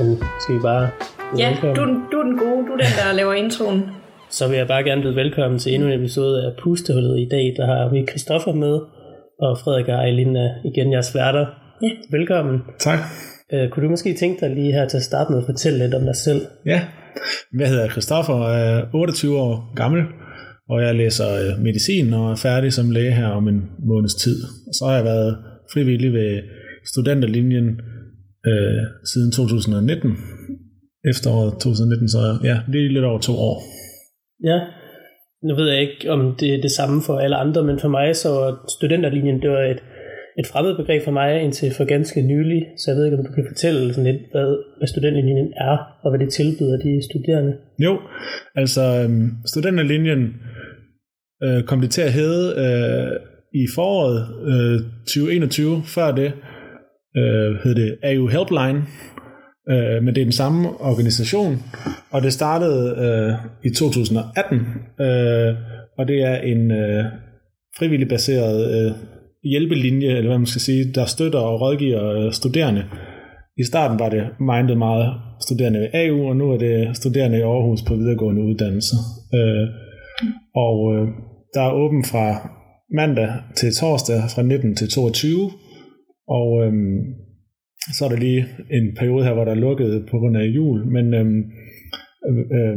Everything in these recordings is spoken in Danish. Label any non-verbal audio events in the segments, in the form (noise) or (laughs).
Men skal vi bare Ja, velkommen? du, er den- du er den gode. Du er den, der laver introen. Så vil jeg bare gerne byde velkommen til endnu en episode af Pustehullet. I dag der har vi Christoffer med, og Frederik og Ejlin er igen jeres værter. Ja. Velkommen. Tak. Uh, kunne du måske tænke dig lige her til at starte med at fortælle lidt om dig selv? Ja, jeg hedder Christoffer og er 28 år gammel, og jeg læser øh, medicin og er færdig som læge her om en måneds tid. Og så har jeg været frivillig ved studenterlinjen øh, siden 2019. Efteråret 2019, så ja, lige lidt over to år. Ja, nu ved jeg ikke, om det er det samme for alle andre, men for mig så studenterlinjen, det var et, et fremmed begreb for mig indtil for ganske nylig, så jeg ved ikke, om du kan fortælle sådan lidt, hvad, hvad studenterlinjen er, og hvad det tilbyder de studerende. Jo, altså øhm, studenterlinjen øh, kom det til at hedde øh, i foråret øh, 2021. Før det øh, hed det AU Helpline, øh, men det er den samme organisation, og det startede øh, i 2018, øh, og det er en øh, frivillig baseret øh, hjælpelinje, eller hvad man skal sige, der støtter og rådgiver øh, studerende. I starten var det mindet meget studerende ved AU, og nu er det studerende i Aarhus på videregående uddannelser. Øh, og øh, der er åben fra mandag til torsdag fra 19 til 22, og øh, så er der lige en periode her, hvor der er lukket på grund af jul, men øh, øh,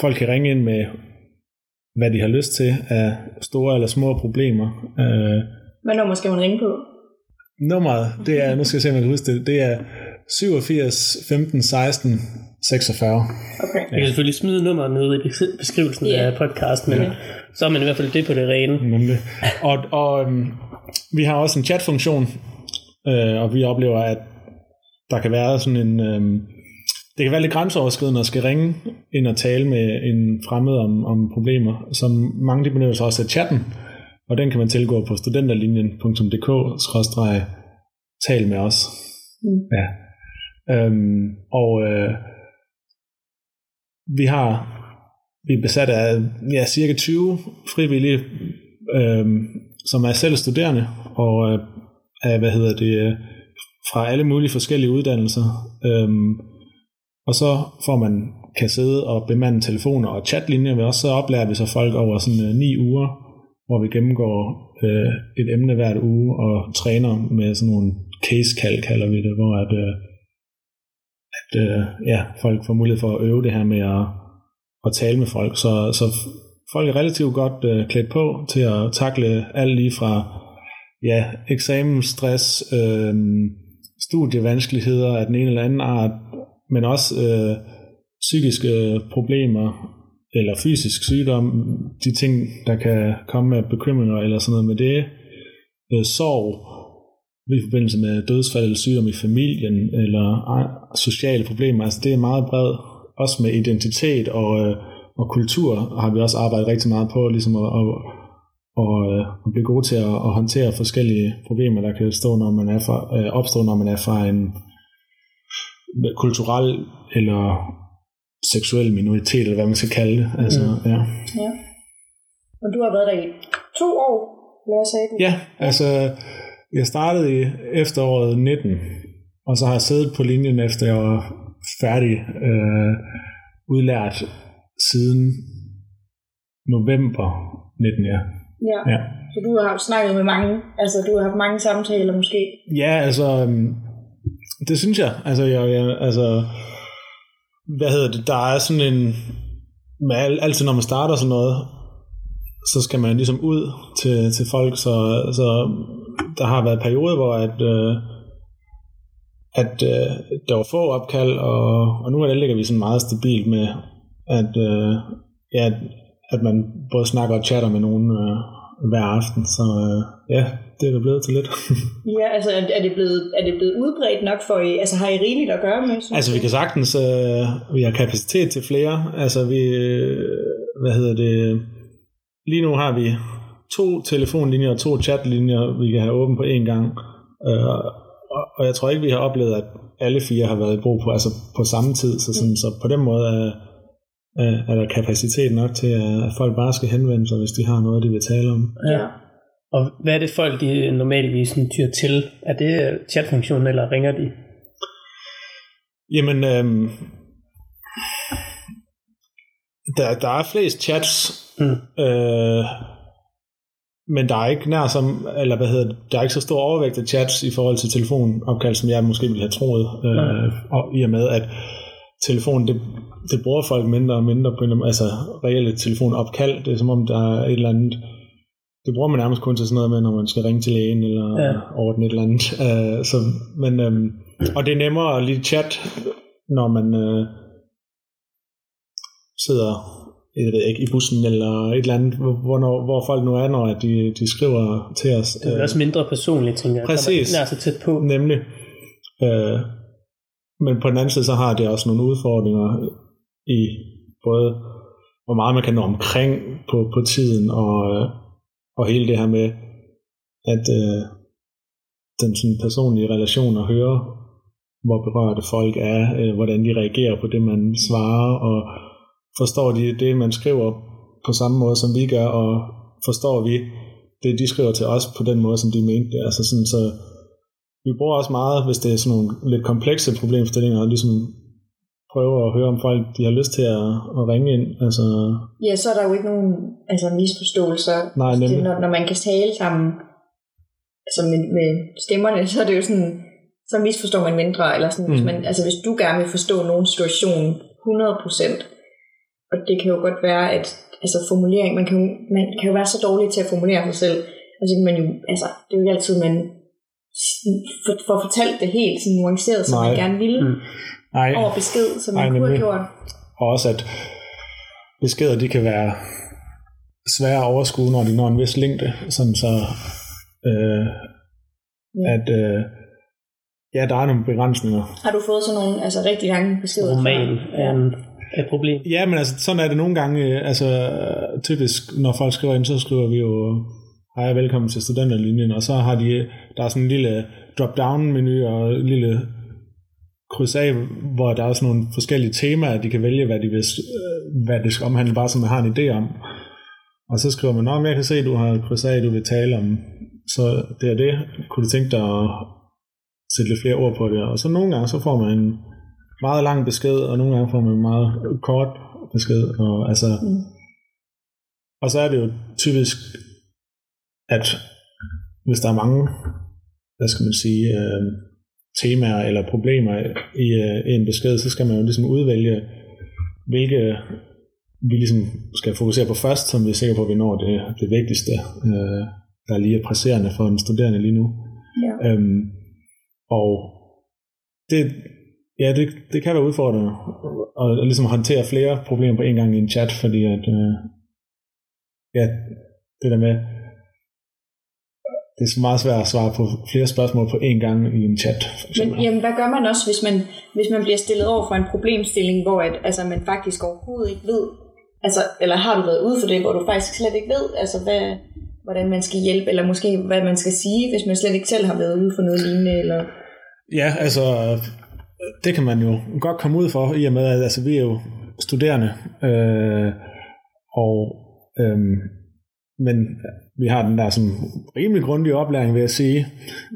folk kan ringe ind med, hvad de har lyst til af store eller små problemer. Øh, Hvad nummer skal man ringe på? Nummeret, det er, nu skal jeg se, om jeg kan huske det, det er 87 15 16 46. Okay. Jeg kan selvfølgelig smide nummeret ned i bes- beskrivelsen Ja. af podcasten, men Ja. så er man i hvert fald det på det rene. Nemlig. Og, og øhm, vi har også en chatfunktion, øh, og vi oplever, at der kan være sådan en... Øhm, det kan være lidt grænseoverskridende at skal ringe ind og tale med en fremmed om, om problemer, som mange de benytter sig også af chatten, og den kan man tilgå på studenterlinjen.dk-tal med os. Mm. Ja. Øhm, og øh, vi har vi er besat af ja, cirka 20 frivillige, øhm, som er selv studerende, og øh, af, hvad hedder det, øh, fra alle mulige forskellige uddannelser. Øhm, og så får man kan sidde og bemande telefoner og chatlinjer ved os, så oplærer vi så folk over sådan øh, ni uger, hvor vi gennemgår øh, et emne hvert uge og træner med sådan nogle case call, kalder vi det, hvor at, øh, at øh, ja, folk får mulighed for at øve det her med at, at tale med folk. Så, så folk er relativt godt øh, klædt på til at takle alt lige fra ja, eksamensstress, øh, studievanskeligheder af den ene eller anden art, men også øh, psykiske problemer eller fysisk sygdom, de ting, der kan komme med bekymringer eller sådan noget med det, øh, sorg i forbindelse med dødsfald eller sygdom i familien, eller sociale problemer, altså det er meget bredt, også med identitet og, øh, og kultur har vi også arbejdet rigtig meget på, ligesom at, at, og, øh, at blive gode til at, at håndtere forskellige problemer, der kan stå, når man er fra, øh, opstå, når man er fra en kulturel eller seksuel minoritet, eller hvad man skal kalde det. Altså, mm. ja. Ja. Og du har været der i to år, lad os sige det. ja, altså jeg startede i efteråret 19, og så har jeg siddet på linjen efter jeg var færdig øh, udlært siden november 19, ja. Ja. ja. Så du har snakket med mange, altså du har haft mange samtaler måske. Ja, altså, øhm, det synes jeg. Altså, jeg, jeg, altså, hvad hedder det, der er sådan en, med al, altid når man starter sådan noget, så skal man ligesom ud til, til folk, så, så der har været perioder, hvor at, øh, at øh, der var få opkald, og, og nu er det ligger vi sådan meget stabilt med, at, øh, ja, at man både snakker og chatter med nogen øh, hver aften, så øh, ja, det er det blevet til lidt. (laughs) Ja, altså er det blevet, er det blevet udbredt nok for I? Altså har I rigeligt at gøre med? synes Altså, vi kan sagtens, øh, vi har kapacitet til flere. Altså, vi, øh, hvad hedder det, lige nu har vi to telefonlinjer og to chatlinjer, vi kan have åbent på én gang. Øh, og, og jeg tror ikke, vi har oplevet, at alle fire har været i brug på, altså på samme tid. Så, sådan, så på den måde er, er, er der kapacitet nok til, at folk bare skal henvende sig, hvis de har noget, de vil tale om. Ja. Og hvad er det folk, de normalvis tyr til? Er det chatfunktionen, eller ringer de? Jamen, øhm, der, der er flest chats, Mm. øh, men der er ikke nær som, eller hvad hedder det, der er ikke så stor overvægt af chats i forhold til telefonopkald, som jeg måske ville have troet, øh, og i og med, at telefonen, det, det bruger folk mindre og mindre på en altså reelle telefonopkald, det er som om, der er et eller andet, det bruger man nærmest kun til sådan noget med, når man skal ringe til lægen, eller Ja. ordne et eller andet. (laughs) Øh, så, men, øhm, og det er nemmere at lige chat, når man øh, sidder jeg ved ikke, i bussen eller et eller andet, hvor, hvornår, hvor folk nu er, når de, de skriver til os. Det er også mindre personligt, tænker jeg. Præcis. Når er så tæt på. Nemlig. Øh, men på den anden side, så har det også nogle udfordringer i både, hvor meget man kan nå omkring på, på tiden, og, øh, og hele det her med, at øh, den sådan personlige relation at høre, hvor berørte folk er, øh, hvordan de reagerer på det, man svarer, og forstår de det, man skriver på samme måde, som vi gør, og forstår vi det, de skriver til os på den måde, som de mente det. Altså sådan, så vi bruger også meget, hvis det er sådan nogle lidt komplekse problemstillinger, og ligesom prøve at høre, om folk de har lyst til at, at ringe ind. Altså, Ja, så er der jo ikke nogen altså, misforståelser. Nej, nemlig. det, når, når man kan tale sammen altså med, med stemmerne, (laughs) så er det jo sådan, så misforstår man mindre. Eller sådan, mm. hvis, man, altså, hvis du gerne vil forstå nogen situation 100%, og det kan jo godt være, at altså, formulering, man kan, jo, man kan jo være så dårlig til at formulere sig selv, og så kan man jo, altså, det er jo ikke altid, man får, får fortalt det helt sådan nuanceret, som Nej. man gerne ville, Mm. nej, over besked, som man Nej, kunne have gjort. og også at beskeder, de kan være svære at overskue, når de når en vis længde, sådan så øh, Ja. at øh, ja, der er nogle begrænsninger. Har du fået sådan nogle altså, rigtig lange beskeder? Roman fra- er, en, et problem. Ja, men altså, sådan er det nogle gange, øh, altså typisk, når folk skriver ind, så skriver vi jo, hej, velkommen til studenterlinjen, og så har de, der er sådan en lille drop-down-menu og en lille kryds af, hvor der er sådan nogle forskellige temaer, de kan vælge, hvad de vil, øh, hvad det skal omhandle, bare så man har en idé om. Og så skriver man, om jeg kan se, at du har kryds af, du vil tale om, så det er det. Kunne du tænke dig at sætte lidt flere ord på det? Og så nogle gange, så får man en meget lang besked, og nogle gange får man en meget kort besked. Og, altså, Mm. og så er det jo typisk, at hvis der er mange, hvad skal man sige, øh, temaer eller problemer i, øh, i en besked, så skal man jo ligesom udvælge, hvilke vi ligesom skal fokusere på først, som vi er sikre på, at vi når det, det vigtigste, øh, der lige er presserende for en studerende lige nu. Ja. Øhm, og det, ja, det, det kan være udfordrende at, at ligesom håndtere flere problemer på en gang i en chat, fordi at, øh, ja, det der med, det er meget svært at svare på flere spørgsmål på en gang i en chat. For Men jamen, hvad gør man også, hvis man, hvis man bliver stillet over for en problemstilling, hvor at, altså, man faktisk overhovedet ikke ved, altså, eller har du været ude for det, hvor du faktisk slet ikke ved, altså, hvad, hvordan man skal hjælpe, eller måske hvad man skal sige, hvis man slet ikke selv har været ude for noget lignende, eller... Ja, altså, det kan man jo godt komme ud for, i og med, at altså, vi er jo studerende, øh, og, øh, men vi har den der sådan, rimelig grundige oplæring, vil jeg sige.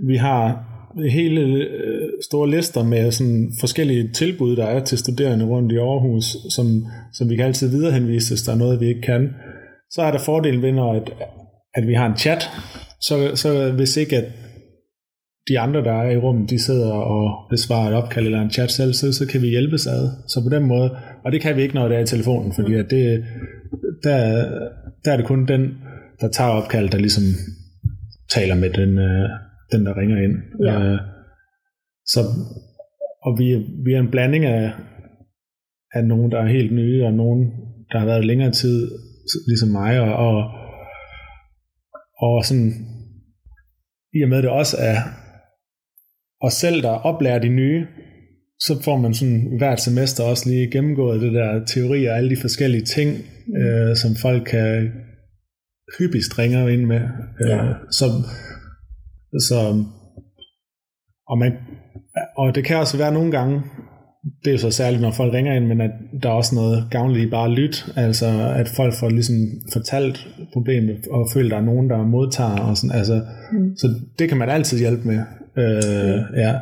Vi har hele øh, store lister med sådan forskellige tilbud, der er til studerende rundt i Aarhus, som, som vi kan altid viderehenvise, hvis der er noget, vi ikke kan. Så er der fordelen ved, når at, at vi har en chat, så, så hvis ikke at de andre, der er i rummet, de sidder og besvarer et opkald eller en chat selv, så, så kan vi hjælpes ad. Så på den måde, og det kan vi ikke, når det er i telefonen, fordi at det, der, der er det kun den, der tager opkald, der ligesom taler med den, øh, den der ringer ind. Ja. Øh, så, og vi, vi er en blanding af, af nogen, der er helt nye, og nogen, der har været længere tid, ligesom mig, og, og, og sådan, i og med det også er os selv, der oplærer de nye, så får man sådan hvert semester også lige gennemgået det der teori og alle de forskellige ting, mm. øh, som folk kan hyppigst ringer ind med. Øh, Ja. så, så, og, man, og det kan også være nogle gange, det er jo så særligt, når folk ringer ind, men at der er også noget gavnligt i bare at lytte, altså at folk får ligesom fortalt problemet, og føler, der er nogen, der modtager, og sådan, altså, Mm. så det kan man altid hjælpe med. Øh, ja.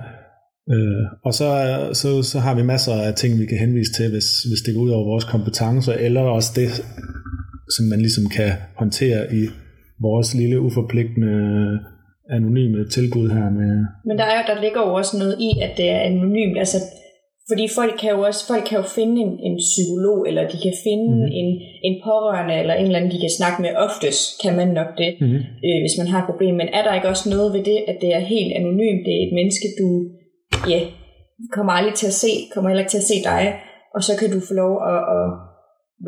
Øh, og så, så, så har vi masser af ting, vi kan henvise til, hvis, hvis det går ud over vores kompetencer, eller også det, som man ligesom kan håndtere i vores lille uforpligtende anonyme tilbud her med... Men der, er, der ligger jo også noget i, at det er anonymt. Altså, fordi folk kan jo også folk kan jo finde en, en psykolog, eller de kan finde mm-hmm. en, en pårørende, eller en eller anden, de kan snakke med. Oftest kan man nok det, mm-hmm. øh, hvis man har et problem. Men er der ikke også noget ved det, at det er helt anonymt? Det er et menneske, du ja, kommer aldrig til at se, kommer heller ikke til at se dig, og så kan du få lov at, at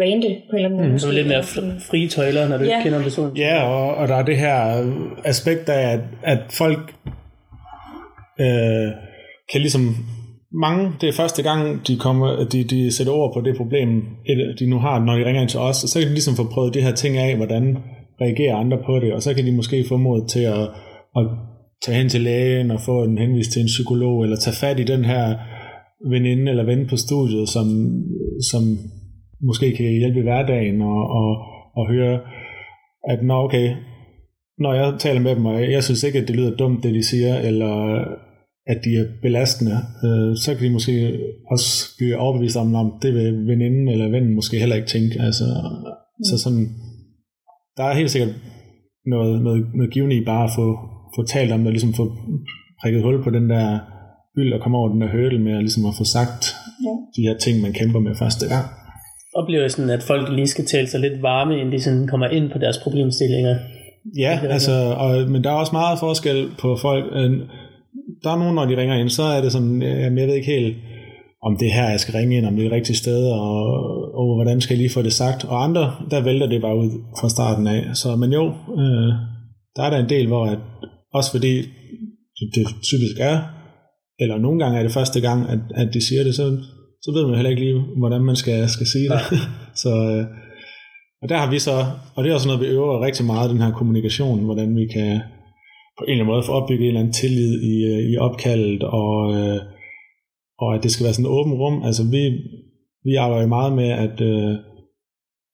rante på en eller anden måde. Mm, så lidt mere frie tøjler, når du ja. kender personen. Ja, og, og der er det her aspekt af, at, at folk øh, kan ligesom mange, det er første gang, de, kommer, de, de sætter ord på det problem, de nu har, når de ringer ind til os, og så kan de ligesom få prøvet de her ting af, hvordan reagerer andre på det, og så kan de måske få mod til at, at tage hen til lægen og få en henvis til en psykolog, eller tage fat i den her veninde eller ven på studiet, som, som måske kan hjælpe i hverdagen og, og, og høre, at nå okay, når jeg taler med dem, og jeg synes ikke, at det lyder dumt, det de siger, eller at de er belastende, øh, så kan de måske også blive overbevist om, om det vil veninden eller vennen måske heller ikke tænke. Altså, mm. Så sådan, der er helt sikkert noget, noget, noget givende i bare at få, få talt om det, og ligesom få prikket hul på den der byld og komme over den der hurdle med at, ligesom at få sagt ja. de her ting, man kæmper med første gang. Sådan, at folk lige skal tale sig lidt varme, inden de sådan kommer ind på deres problemstillinger? Ja, altså, og, men der er også meget forskel på folk. Øh, der er nogen, når de ringer ind, så er det sådan, jamen, jeg ved ikke helt, om det er her, jeg skal ringe ind, om det er det rigtige sted, og, og hvordan skal jeg lige få det sagt. Og andre, der vælter det bare ud fra starten af. Så, men jo, øh, der er der en del, hvor at, også fordi det typisk er, eller nogle gange er det første gang, at, at de siger det, så, så ved man heller ikke lige, hvordan man skal, skal sige det. (laughs) så, øh, og der har vi så, og det er også noget, vi øver rigtig meget, den her kommunikation, hvordan vi kan på en eller anden måde få opbygget en eller anden tillid i, øh, i opkaldet, og, øh, og at det skal være sådan et åbent rum. Altså vi, vi arbejder meget med, at, øh,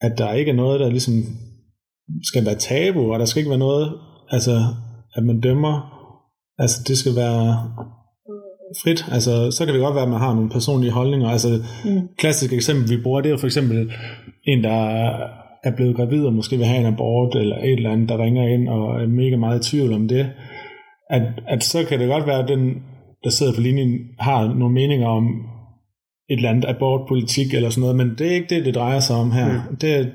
at der ikke er noget, der ligesom skal være tabu, og der skal ikke være noget, altså at man dømmer. Altså det skal være frit. Altså, så kan det godt være, at man har nogle personlige holdninger. Altså, mm. klassisk eksempel, vi bruger, det er jo for eksempel en, der er blevet gravid og måske vil have en abort, eller et eller andet, der ringer ind og er mega meget i tvivl om det, at, at så kan det godt være, at den, der sidder på linjen, har nogle meninger om et eller andet abortpolitik eller sådan noget, men det er ikke det, det drejer sig om her. Mm. Det,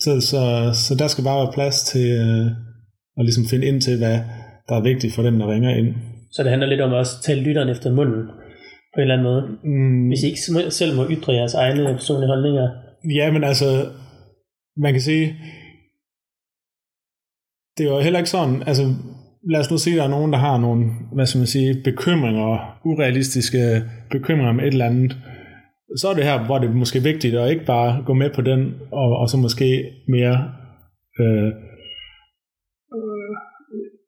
så, så, så der skal bare være plads til øh, at ligesom finde ind til, hvad der er vigtigt for dem, der ringer ind. Så det handler lidt om at også tage lytteren efter munden på en eller anden måde. Mm. Hvis I ikke selv må ytre jeres egne personlige holdninger. Ja, men altså, man kan sige, det er jo heller ikke sådan, altså lad os nu sige, at der er nogen, der har nogle, hvad skal man sige, bekymringer, urealistiske bekymringer om et eller andet, så er det her, hvor det er måske vigtigt at ikke bare gå med på den, og, og så måske mere, øh,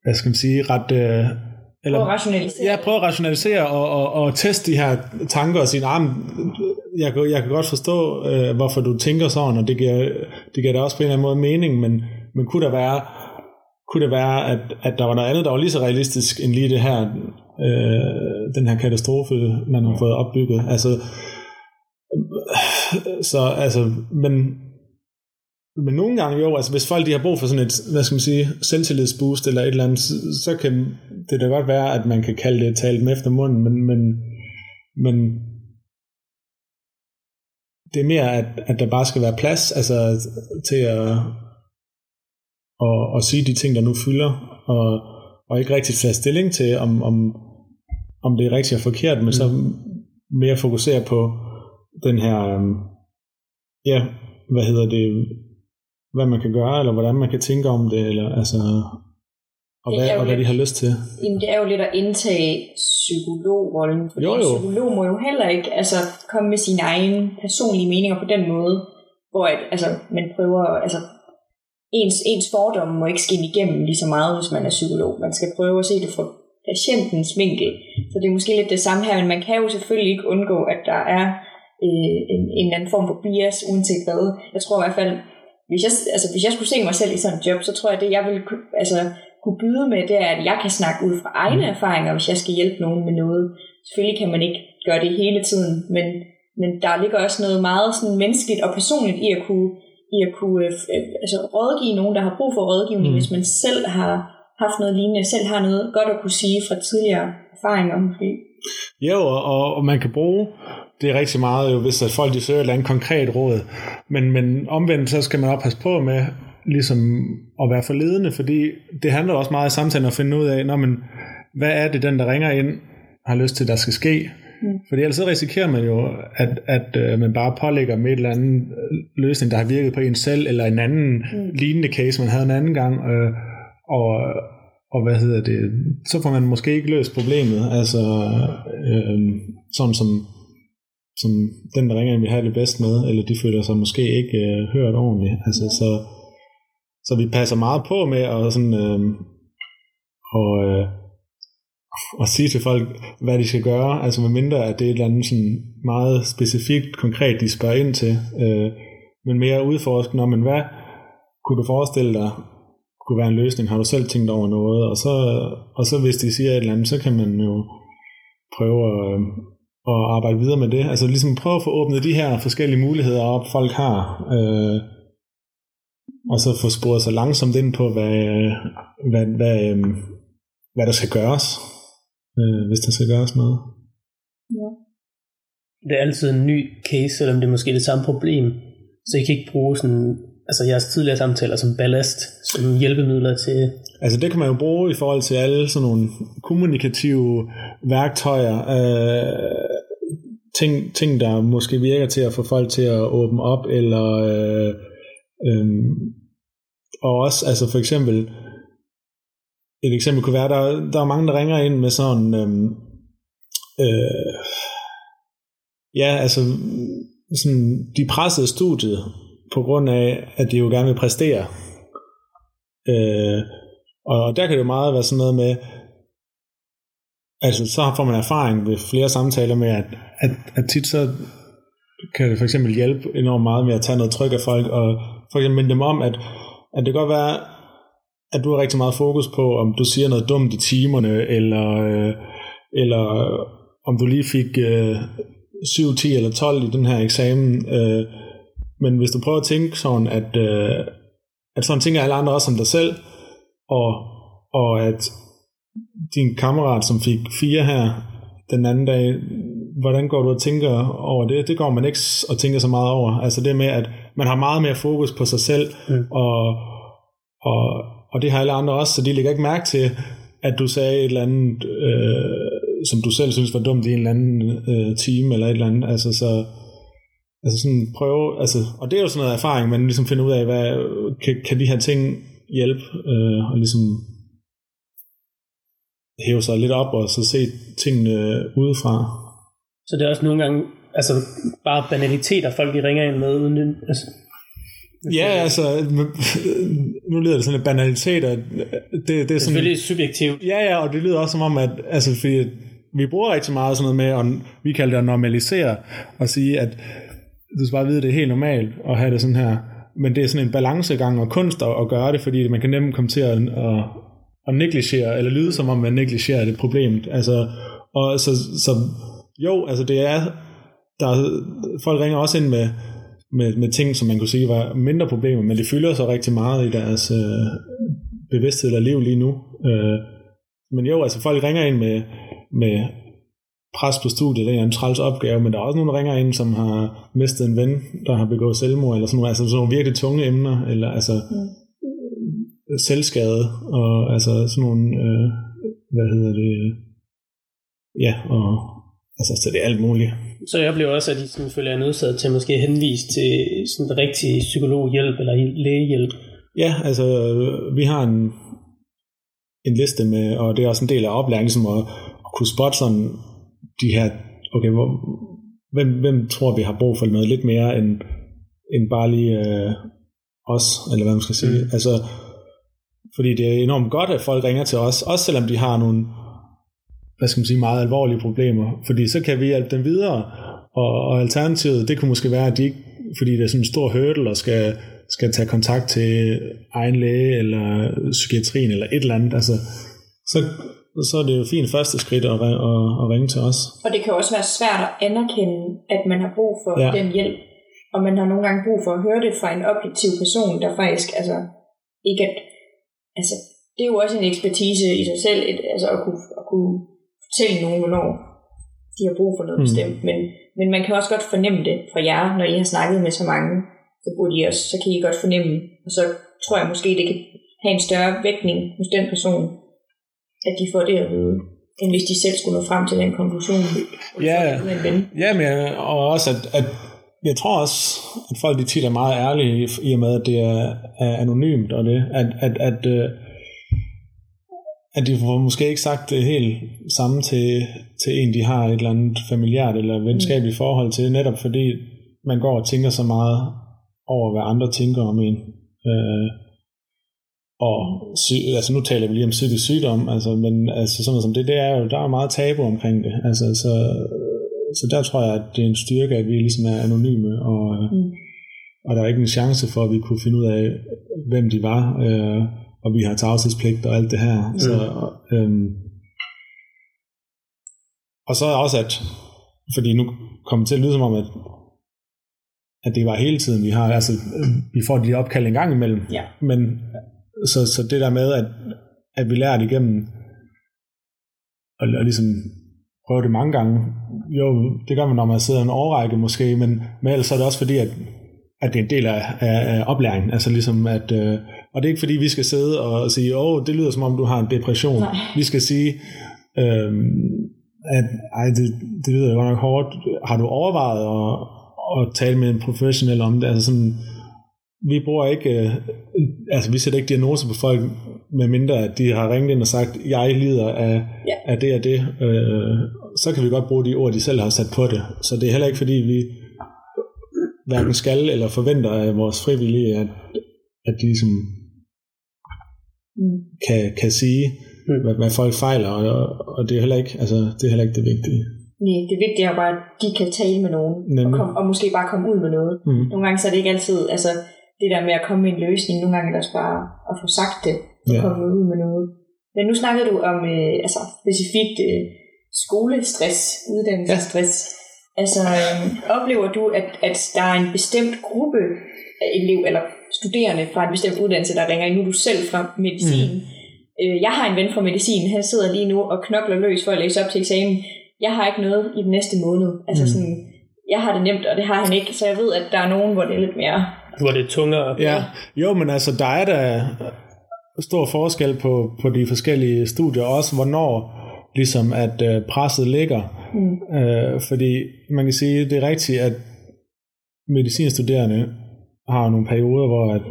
hvad skal man sige, ret... Øh, eller, prøve at rationalisere. Ja, prøve at rationalisere og, og, og teste de her tanker og sige, nah, jeg, kan, jeg kan godt forstå, øh, hvorfor du tænker sådan, og det giver, det giver da også på en eller anden måde mening, men, men kunne der være, kunne det være at, at der var noget andet, der var lige så realistisk end lige det her, øh, den her katastrofe, man har fået opbygget. Altså, så altså, men, men nogle gange jo, altså hvis folk de har brug for sådan et, hvad skal man sige, selvtillidsboost eller et eller andet, så, kan det da godt være, at man kan kalde det talt med efter munden, men, men, men det er mere, at, at der bare skal være plads altså, til at, at, at sige de ting, der nu fylder, og, og ikke rigtig tage stilling til, om, om, om det er rigtigt og forkert, men mm. så mere fokusere på den her, øhm, ja, hvad hedder det, hvad man kan gøre, eller hvordan man kan tænke om det, eller altså, og, hvad, og hvad de har lyst til. Jamen, det er jo lidt at indtage psykologrollen, fordi jo, jo. psykolog må jo heller ikke altså, komme med sine egne personlige meninger på den måde, hvor at, altså, man prøver, altså, ens, ens fordomme må ikke skinne igennem lige så meget, hvis man er psykolog. Man skal prøve at se det fra patientens vinkel. Så det er måske lidt det samme her, men man kan jo selvfølgelig ikke undgå, at der er øh, en, en eller anden form for bias, uanset hvad. Jeg tror i hvert fald, hvis jeg, altså, hvis jeg skulle se mig selv i sådan en job, så tror jeg, at det jeg vil altså, kunne byde med, det er, at jeg kan snakke ud fra egne mm. erfaringer, hvis jeg skal hjælpe nogen med noget. selvfølgelig kan man ikke gøre det hele tiden, men, men der ligger også noget meget sådan menneskeligt og personligt i at kunne, i at kunne øh, altså rådgive nogen, der har brug for rådgivning, mm. hvis man selv har haft noget lignende, selv har noget godt at kunne sige fra tidligere erfaringer måske. Jo, og, og man kan bruge det er rigtig meget jo, hvis at folk de søger et eller andet konkret råd. Men, men omvendt, så skal man også passe på med ligesom at være forledende, fordi det handler også meget i samtalen at finde ud af, når man, hvad er det, den der ringer ind, har lyst til, der skal ske. Mm. Fordi ellers så risikerer man jo, at, at uh, man bare pålægger med et eller andet øh, løsning, der har virket på en selv, eller en anden mm. lignende case, man havde en anden gang, uh, og, og hvad hedder det, så får man måske ikke løst problemet, altså øh, sådan som, som den, der ringer, vi har det bedst med, eller de føler sig måske ikke øh, hørt ordentligt, altså så, så vi passer meget på med at sådan, øhm, øh, og, øh, at sige til folk, hvad de skal gøre, altså med mindre at det er et eller andet sådan meget specifikt, konkret, de spørger ind til, øh, men mere udforske, når man hvad kunne du forestille dig, kunne være en løsning, har du selv tænkt over noget, og så, og så hvis de siger et eller andet, så kan man jo prøve at, at arbejde videre med det, altså ligesom prøve at få åbnet de her forskellige muligheder op, folk har, øh, og så få sporet sig langsomt ind på, hvad, hvad, hvad, øh, hvad der skal gøres øh, hvis der skal gøres noget. Ja. Det er altid en ny case, selvom det er måske det samme problem. Så I kan ikke bruge sådan, altså jeres tidligere samtaler som ballast, som hjælpemidler til... Altså det kan man jo bruge i forhold til alle sådan nogle kommunikative værktøjer, øh, ting, ting der måske virker til at få folk til at åbne op, eller øh, øh, og også altså for eksempel et eksempel kunne være, der, der er mange, der ringer ind med sådan, Øh, øh, ja, altså, sådan, de pressede studiet på grund af, at de jo gerne vil præstere. Øh, og der kan det jo meget være sådan noget med, altså så får man erfaring ved flere samtaler med, at, at, at tit så kan det for eksempel hjælpe enormt meget med at tage noget tryk af folk, og for eksempel minde dem om, at, at det kan godt være, at du har rigtig meget fokus på, om du siger noget dumt i timerne, eller, øh, eller om du lige fik øh, 7, 10 eller 12 i den her eksamen. Øh, men hvis du prøver at tænke sådan, at, øh, at sådan tænker alle andre også om dig selv, og, og at din kammerat, som fik fire her den anden dag, hvordan går du og tænker over det? Det går man ikke og tænker så meget over. Altså det med, at man har meget mere fokus på sig selv, mm. og, og og det har alle andre også, så de lægger ikke mærke til, at du sagde et eller andet, øh, som du selv synes var dumt i en eller anden øh, time, eller et eller andet. Altså, så, altså sådan prøve, altså, og det er jo sådan noget erfaring, man ligesom finder ud af, hvad, kan, kan de her ting hjælpe, øh, og ligesom hæve sig lidt op, og så se tingene udefra. Så det er også nogle gange, altså bare banaliteter, folk de ringer ind med, uden, altså, Ja, altså, nu lyder det sådan en banalitet, at det, det er, det er sådan... Selvfølgelig subjektivt. Ja, ja, og det lyder også som om, at altså, fordi vi bruger rigtig meget sådan noget med, at vi kalder det at normalisere, og sige, at du skal bare vide, at det er helt normalt at have det sådan her. Men det er sådan en balancegang og kunst at, at gøre det, fordi man kan nemt komme til at, at, at negligere, eller lyde som om man negligerer det problem. Altså, og så, så jo, altså det er, der, folk ringer også ind med, med, med ting, som man kunne sige var mindre problemer, men det fylder så rigtig meget i deres øh, bevidsthed eller liv lige nu. Øh, men jo, altså folk ringer ind med, med pres på studiet, det er en træls opgave, men der er også nogle, der ringer ind, som har mistet en ven, der har begået selvmord, eller sådan nogle, altså sådan nogle virkelig tunge emner, eller altså mm. selvskade, og altså sådan nogle, øh, hvad hedder det, ja, og altså så det er alt muligt. Så jeg oplever også, at I sådan, føler er nødsaget til måske henvise til sådan rigtig psykologhjælp eller lægehjælp. Ja, altså vi har en, en liste med, og det er også en del af oplæringen, som at, at kunne spotte sådan de her, okay, hvor, hvem, hvem tror vi har brug for noget lidt mere end, end bare lige øh, os, eller hvad man skal sige. Mm. Altså, fordi det er enormt godt, at folk ringer til os, også selvom de har nogle hvad skal man sige, meget alvorlige problemer, fordi så kan vi hjælpe dem videre, og, og alternativet, det kunne måske være, at de ikke, fordi det er sådan en stor hurdle, og skal, skal tage kontakt til egen læge, eller psykiatrien, eller et eller andet, altså, så, så er det jo fint første skridt at, at, at, at ringe til os. Og det kan også være svært at anerkende, at man har brug for Ja. den hjælp. Og man har nogle gange brug for at høre det fra en objektiv person, der faktisk, altså, ikke at, altså, det er jo også en ekspertise i sig selv, et, altså at kunne, at kunne fortælle nogen, hvornår de har brug for noget mm. bestemt. Men, men man kan også godt fornemme det fra jer, når I har snakket med så mange, så, burde I også, så kan I godt fornemme, og så tror jeg måske, det kan have en større vægtning hos den person, at de får det at vide, end hvis de selv skulle nå frem til den konklusion. Ja. Ja, men og også, at, at jeg tror også, at folk de tit er meget ærlige i, i og med, at det er, er anonymt, og det, at, at, at, øh, at de får måske ikke sagt det helt samme til, til en, de har et eller andet familiært eller venskabeligt forhold til, netop fordi man går og tænker så meget over, hvad andre tænker om en. Øh, og altså nu taler vi lige om psykisk sygdom, altså, men altså sådan noget som det, det er jo, der er meget tabu omkring det. Altså, så, så der tror jeg, at det er en styrke, at vi ligesom er anonyme, og, Mm. og der er ikke en chance for, at vi kunne finde ud af, hvem de var, øh, og vi har tavshedspligt og alt det her. Mm. Så, øhm, og så også, at fordi nu kommer det til at lyde som om, at, at det var hele tiden, vi har, altså øh, vi får de opkald en gang imellem, Ja. men så, så det der med, at, at vi lærer det igennem, og, og ligesom prøve det mange gange, jo, det gør man, når man sidder en årrække måske, men, men ellers er det også fordi, at, at det er en del af, af, af oplæringen, altså ligesom at, øh, og det er ikke fordi, vi skal sidde og sige, åh, oh, det lyder som om, du har en depression. Nej. Vi skal sige, øh, at ej, det, det lyder jo godt nok hårdt. Har du overvejet at, at tale med en professionel om det? Altså sådan, vi bruger ikke, øh, altså vi sætter ikke diagnoser på folk, med mindre at de har ringet ind og sagt, jeg lider af, Ja. af det og det. Øh, så kan vi godt bruge de ord, de selv har sat på det. Så det er heller ikke fordi, vi hverken skal eller forventer af vores frivillige, at, at de ligesom Mm. kan, kan sige, Mm. hvad, hvad folk fejler, og, og det, er heller ikke, altså, det er heller ikke det vigtige. Nej, det vigtige er bare, at de kan tale med nogen, og, kom, og måske bare komme ud med noget. Mm. Nogle gange så er det ikke altid, altså det der med at komme med en løsning, nogle gange er også bare at få sagt det, og Ja. komme ud med noget. Men nu snakkede du om øh, altså, specifikt øh, skolestress, uddannelsesstress. Ja. Altså, øh, oplever du, at, at der er en bestemt gruppe af elev, eller studerende fra en bestemt uddannelse, der ringer ind? Nu er du selv fra medicin. Mm. Øh, jeg har en ven fra medicin, han sidder lige nu og knokler løs for at læse op til eksamen. Jeg har ikke noget i den næste måned. Altså Mm. sådan, jeg har det nemt, og det har han ikke, så jeg ved, at der er nogen, hvor det er lidt mere... Hvor det er tungere. Ja, jo, men altså, der er da stor forskel på, på de forskellige studier, også hvornår ligesom at øh, presset ligger. Mm. Øh, fordi man kan sige, det er rigtigt, at medicinstuderende har nogle perioder, hvor at,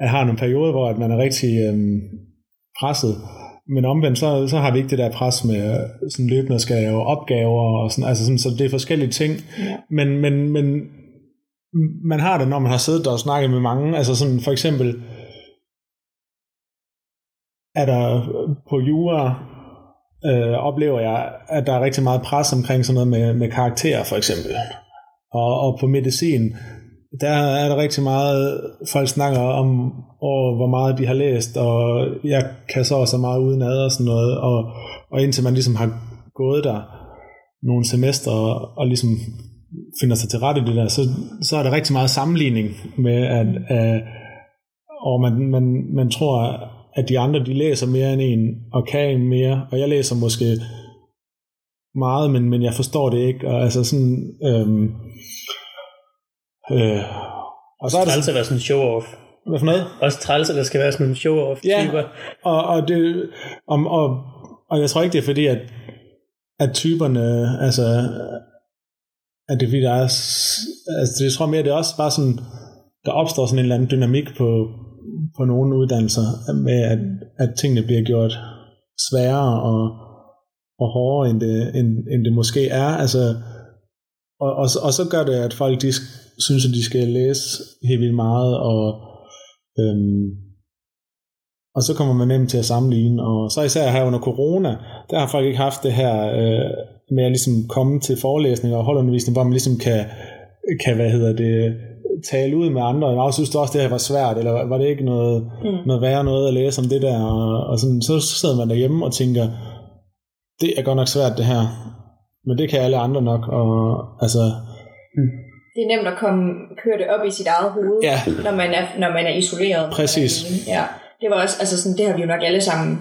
(laughs) at har nogle perioder, hvor at man er rigtig øhm, presset. Men omvendt, så, så har vi ikke det der pres med øh, sådan løbende skal lave opgaver og sådan, altså sådan, så det er forskellige ting. Ja. Men, men, men man har det, når man har siddet der og snakket med mange, altså sådan for eksempel, er der på jura, øh, oplever jeg, at der er rigtig meget pres omkring sådan noget med, med karakterer for eksempel. Og, og på medicin, der er der rigtig meget, folk snakker om, og hvor meget de har læst, og jeg kan så også meget uden ad og sådan noget, og, og indtil man ligesom har gået der nogle semester og, og ligesom finder sig til rette i det der, så, så er der rigtig meget sammenligning med, at, at og man, man, man tror, at de andre de læser mere end en, og kan en mere, og jeg læser måske meget, men, men jeg forstår det ikke, og altså sådan, øhm, øh, og så er det Træls at være sådan en show-off. hvad for noget? Også træls, at der skal være sådan en show-off Ja. typer. Og, og, det, og, og, og jeg tror ikke, det er fordi, at, at typerne, altså, at det er fordi, der er, altså, jeg tror mere, det er også bare sådan, der opstår sådan en eller anden dynamik på, på nogle uddannelser, med at, at tingene bliver gjort sværere og, og hårdere, end det, end, end det måske er. Altså, og, og, så- og så gør det, at folk de synes, at de skal læse helt vildt meget, og øhm, og så kommer man nemt til at sammenligne, og så især her under corona, der har folk ikke haft det her øh, med at ligesom komme til forelæsninger og holdundervisning, hvor man ligesom kan, kan hvad hedder det, tale ud med andre, og synes du også, det her var svært, eller var det ikke noget, mm. noget værre noget at læse om det der, og, og sådan, så sidder man derhjemme og tænker, det er godt nok svært det her, men det kan alle andre nok, og altså... Mm. Det er nemt at komme, køre det op i sit eget hoved, ja. når, man er, når man er isoleret. Præcis. Ja, det var også, altså sådan, det har vi jo nok alle sammen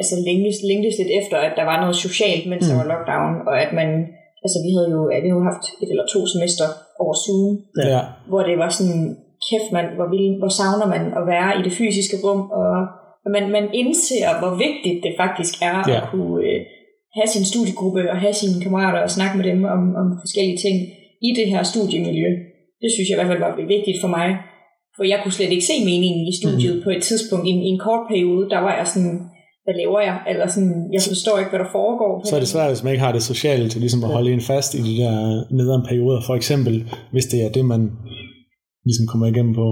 altså længes, længes lidt efter, at der var noget socialt, mens mm. der var lockdown, og at man, altså vi havde jo, ja, vi havde haft et eller to semester over Zoom, ja. hvor det var sådan, kæft man, hvor, vil, hvor savner man at være i det fysiske rum, og, og man, man indser, hvor vigtigt det faktisk er ja. at kunne øh, have sin studiegruppe og have sine kammerater og snakke med dem om, om forskellige ting i det her studiemiljø. Det synes jeg i hvert fald var vigtigt for mig. For jeg kunne slet ikke se meningen i studiet mm. på et tidspunkt. I, I en kort periode, der var jeg sådan, hvad laver jeg? Eller sådan, jeg forstår ikke, hvad der foregår. Så er det svært, hvis man ikke har det sociale til ligesom at holde en fast i de der nederen perioder. For eksempel, hvis det er det, man ligesom kommer igennem på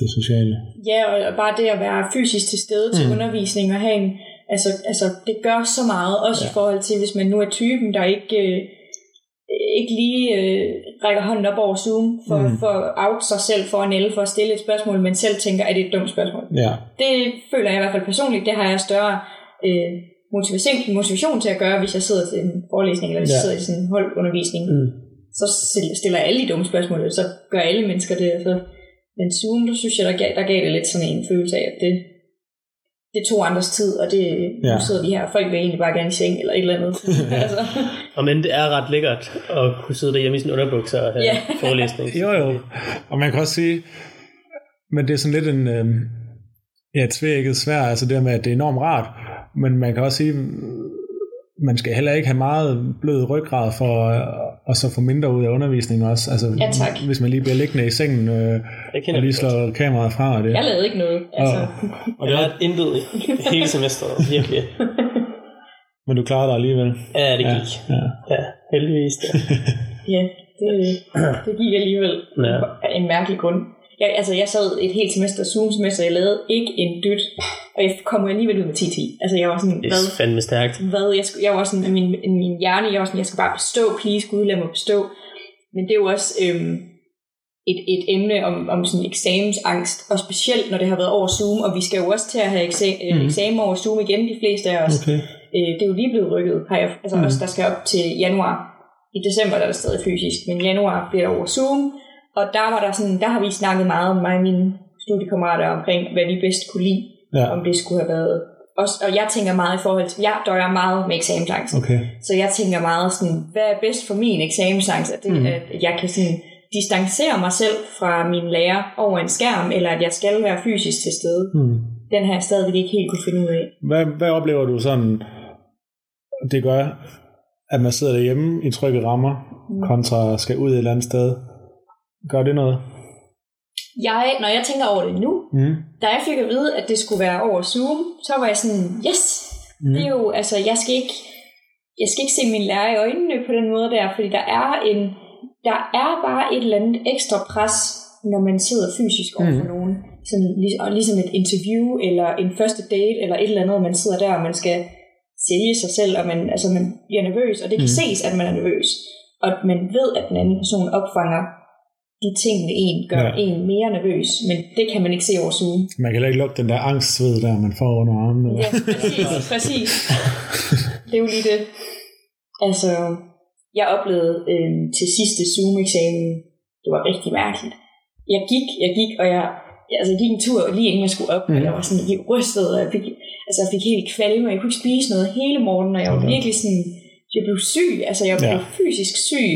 det sociale. Ja, og bare det at være fysisk til stede til mm. undervisning og have en, altså, altså det gør så meget, også ja. i forhold til, hvis man nu er typen, der ikke, øh, ikke lige øh, rækker hånden op over Zoom for, mm. for at out sig selv for en el for at stille et spørgsmål, men selv tænker, at det er et dumt spørgsmål. Ja. Det føler jeg i hvert fald personligt, det har jeg større øh, motivation, motivation til at gøre, hvis jeg sidder til en forelæsning, eller hvis ja. jeg sidder i sådan en holdundervisning. Mm. Så stiller jeg alle de dumme spørgsmål, så gør alle mennesker det. Så. Men Zoom, der synes jeg, der gav, der gav det lidt sådan en følelse af, at det, det tog andres tid, og det, ja. nu sidder vi her, folk vil egentlig bare gerne i seng, eller et eller andet. (laughs) altså. Og men det er ret lækkert at kunne sidde derhjemme i sin underbukser og have ja. (laughs) forelæsning. jo jo, og man kan også sige, men det er sådan lidt en, øh, ja, tvækket svær, altså det med, at det er enormt rart, men man kan også sige, man skal heller ikke have meget blød ryggrad for at så få mindre ud af undervisningen også. Altså, ja, tak. Hvis man lige bliver liggende i sengen øh, og lige slår kameraet fra. Og det. Jeg lavede ikke noget. Altså. Og, og det har intet hele semesteret, virkelig. (laughs) Men du klarede dig alligevel? Ja, det gik. Ja, ja. ja heldigvis. Det. (laughs) ja, det, det gik alligevel ja. en mærkelig grund. Jeg, altså, jeg sad et helt semester, Zoom-semester, jeg lavede ikke en dyt, og jeg kom alligevel ud med 10-10. Altså, jeg var sådan, det er hvad, fandme stærkt. Hvad, jeg, jeg var sådan, min, min hjerne, jeg var sådan, jeg skal bare bestå, please, Gud, lad mig bestå. Men det er jo også øhm, et, et emne om, om sådan eksamensangst, og specielt når det har været over Zoom, og vi skal jo også til at have eksa- mm. eksamen over Zoom igen, de fleste af os. Okay. Øh, det er jo lige blevet rykket, har jeg, altså mm. også, der skal op til januar. I december der er det stadig fysisk, men januar bliver det over Zoom, og der var der sådan, der har vi snakket meget om mig og mine studiekammerater omkring, hvad vi bedst kunne lide, ja. om det skulle have været også, og jeg tænker meget i forhold til, jeg døjer meget med eksamensangst. Okay. Så jeg tænker meget sådan, hvad er bedst for min eksamensangst? At, det, mm. at jeg kan sådan distancere mig selv fra min lærer over en skærm, eller at jeg skal være fysisk til stede. Mm. Den har jeg stadigvæk ikke helt kunne finde ud af. Hvad, hvad oplever du sådan, det gør, at man sidder derhjemme i trygge rammer, mm. kontra skal ud et eller andet sted? Gør det noget? Jeg, når jeg tænker over det nu, mm. da jeg fik at vide, at det skulle være over Zoom, så var jeg sådan, yes, mm. det er jo, altså, jeg skal ikke, jeg skal ikke se min lærer i øjnene på den måde der, fordi der er en, der er bare et eller andet ekstra pres, når man sidder fysisk over for mm. nogen. Sådan, ligesom et interview, eller en første date, eller et eller andet, man sidder der, og man skal sælge sig selv, og man, altså, man bliver nervøs, og det kan mm. ses, at man er nervøs. Og man ved, at den anden person opfanger de ting ved en gør ja. en mere nervøs, men det kan man ikke se over Zoom. Man kan ikke lukke den der angstsved der, man får under armene. Ja, præcis, præcis. (laughs) Det er jo lige det. Altså, jeg oplevede øh, til sidste Zoom-eksamen, det var rigtig mærkeligt. Jeg gik, jeg gik, og jeg, altså, jeg gik en tur lige inden jeg skulle op, mm. og jeg var sådan helt rystet, og jeg fik, altså, jeg fik helt kvalme, og jeg kunne ikke spise noget hele morgenen, og jeg var okay. virkelig sådan, jeg blev syg, altså jeg blev ja. fysisk syg,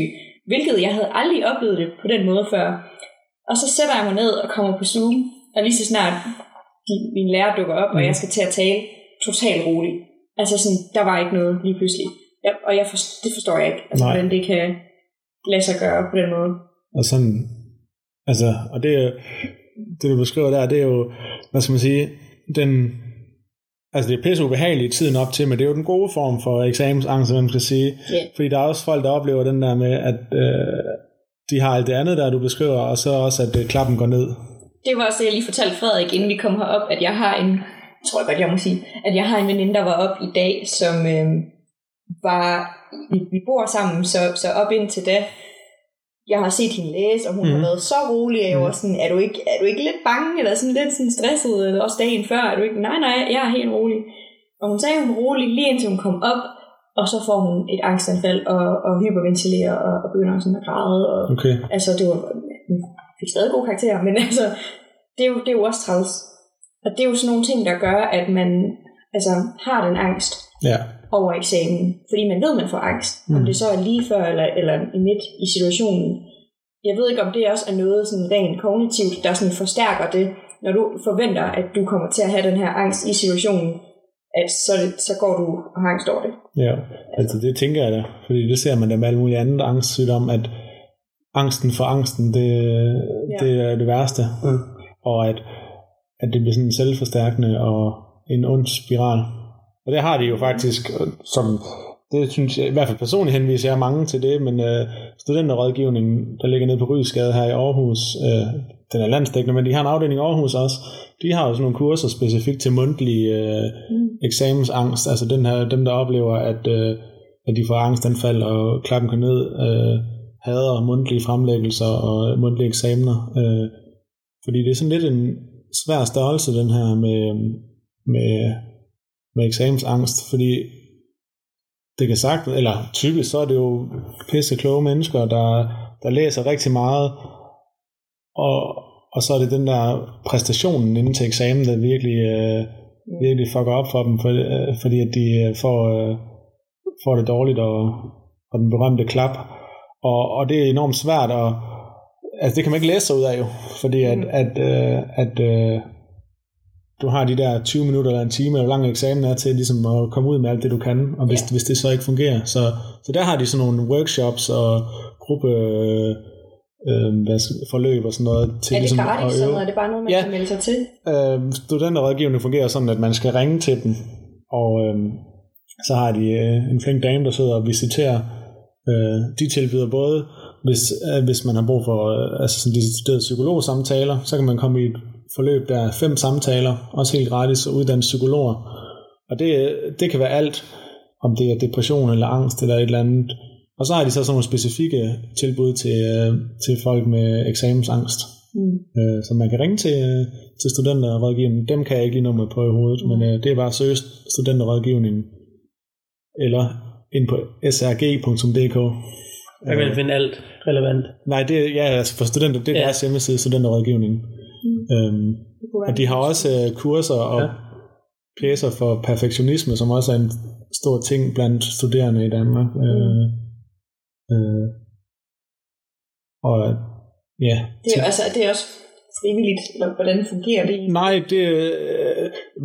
Hvilket jeg havde aldrig oplevet det på den måde før. Og så sætter jeg mig ned og kommer på Zoom, og lige så snart de, min lærer dukker op, mm. og jeg skal til at tale totalt roligt. Altså sådan, der var ikke noget lige pludselig. Ja, og jeg for, det forstår jeg ikke, altså, hvordan det kan lade sig gøre på den måde. Og sådan, altså, og det, det du beskriver der, det er jo, hvad skal man sige, den Altså det er pisse ubehageligt tiden op til, men det er jo den gode form for eksamensangst, man skal sige. Yeah. Fordi der er også folk, der oplever den der med, at øh, de har alt det andet, der du beskriver, og så også, at øh, klappen går ned. Det var også det, jeg lige fortalte Frederik, inden vi kom herop, at jeg har en, tror jeg godt, jeg må sige, at jeg har en veninde, der var op i dag, som øh, var, vi, vi bor sammen, så, så op indtil da, jeg har set hende læse, og hun mm. har været så rolig, og jeg var sådan, er du, ikke, er du ikke lidt bange, eller sådan lidt sådan stresset, eller også dagen før, er du ikke, nej, nej, jeg er helt rolig. Og hun sagde, hun var rolig, lige indtil hun kom op, og så får hun et angstanfald, og, og hyperventilerer, og, og begynder sådan at græde, og Okay. altså, det var, hun fik stadig gode karakterer, men (laughs) altså, det er jo, det er jo også træls. Og det er jo sådan nogle ting, der gør, at man altså, har den angst Ja. Over eksamen, fordi man ved, man får angst. Mm. Om det så er lige før eller, eller midt i situationen. Jeg ved ikke, om det også er noget sådan rent kognitivt, der sådan forstærker det, når du forventer, at du kommer til at have den her angst i situationen, at så, det, så går du og har angst over det. Ja, altså det tænker jeg da, fordi det ser man da med alle mulige andre angstsygdomme, at angsten for angsten, det, ja. det er det værste, Mm. og at, at det bliver sådan selvforstærkende og en ond spiral. Og det har de jo faktisk, øh, som det synes jeg, i hvert fald personligt henviser jeg mange til det, men øh, studenterrådgivningen, der ligger nede på Rysgade her i Aarhus, øh, den er landsdækkende, men de har en afdeling i Aarhus også, de har jo sådan nogle kurser specifikt til mundtlig øh, Mm. eksamensangst, altså den her, dem der oplever, at, øh, at de får angstanfald og klappen kan ned, øh, hader mundtlige fremlæggelser og mundtlige eksamener, øh, fordi det er sådan lidt en svær størrelse, den her med, med, med eksamensangst, fordi det kan sagt, eller typisk så er det jo pisse kloge mennesker, der, der læser rigtig meget, og, og så er det den der præstationen inden til eksamen, der virkelig, øh, virkelig fucker op for dem, for, øh, fordi at de øh, får, øh, får det dårligt, og, og den berømte klap. Og, og det er enormt svært, og altså det kan man ikke læse sig ud af jo, fordi at, Mm. at, øh, at øh, du har de der 20 minutter eller en time, eller hvor lang eksamen er til ligesom at komme ud med alt det, du kan, og hvis, Ja. hvis det så ikke fungerer. Så, så der har de sådan nogle workshops og gruppe øh, øh, forløb og sådan noget til Er det ligesom gratis, at øve. eller er det bare noget, man Ja. kan melde sig til? Øh, studenterrådgivning fungerer sådan, at man skal ringe til dem, og øh, så har de øh, en flink dame, der sidder og visiterer. Øh, de tilbyder både, hvis, øh, hvis man har brug for øh, altså sådan deciderede psykologsamtaler, så kan man komme i et forløb, der er fem samtaler, også helt gratis, og uddanne psykologer. Og det, det kan være alt, om det er depression eller angst eller et eller andet. Og så har de så sådan nogle specifikke tilbud til, øh, til folk med eksamensangst. Mm. Øh, så man kan ringe til, øh, til studenterrådgivningen. Dem kan jeg ikke lige nummer på i hovedet, men øh, det er bare at søge studenterrådgivningen. Eller ind på srg.dk. Der kan man finde alt relevant. Nej, det er, ja, altså for studenter, det er ja. deres hjemmeside, studenterrådgivningen. Mm. Øhm, og de har også øh, kurser og Ja. pjæser for perfektionisme, som også er en stor ting blandt studerende i Danmark. Mm. Øh, øh, og ja, Det er, altså, det er også frivilligt, hvordan fungerer det? Nej, det, øh,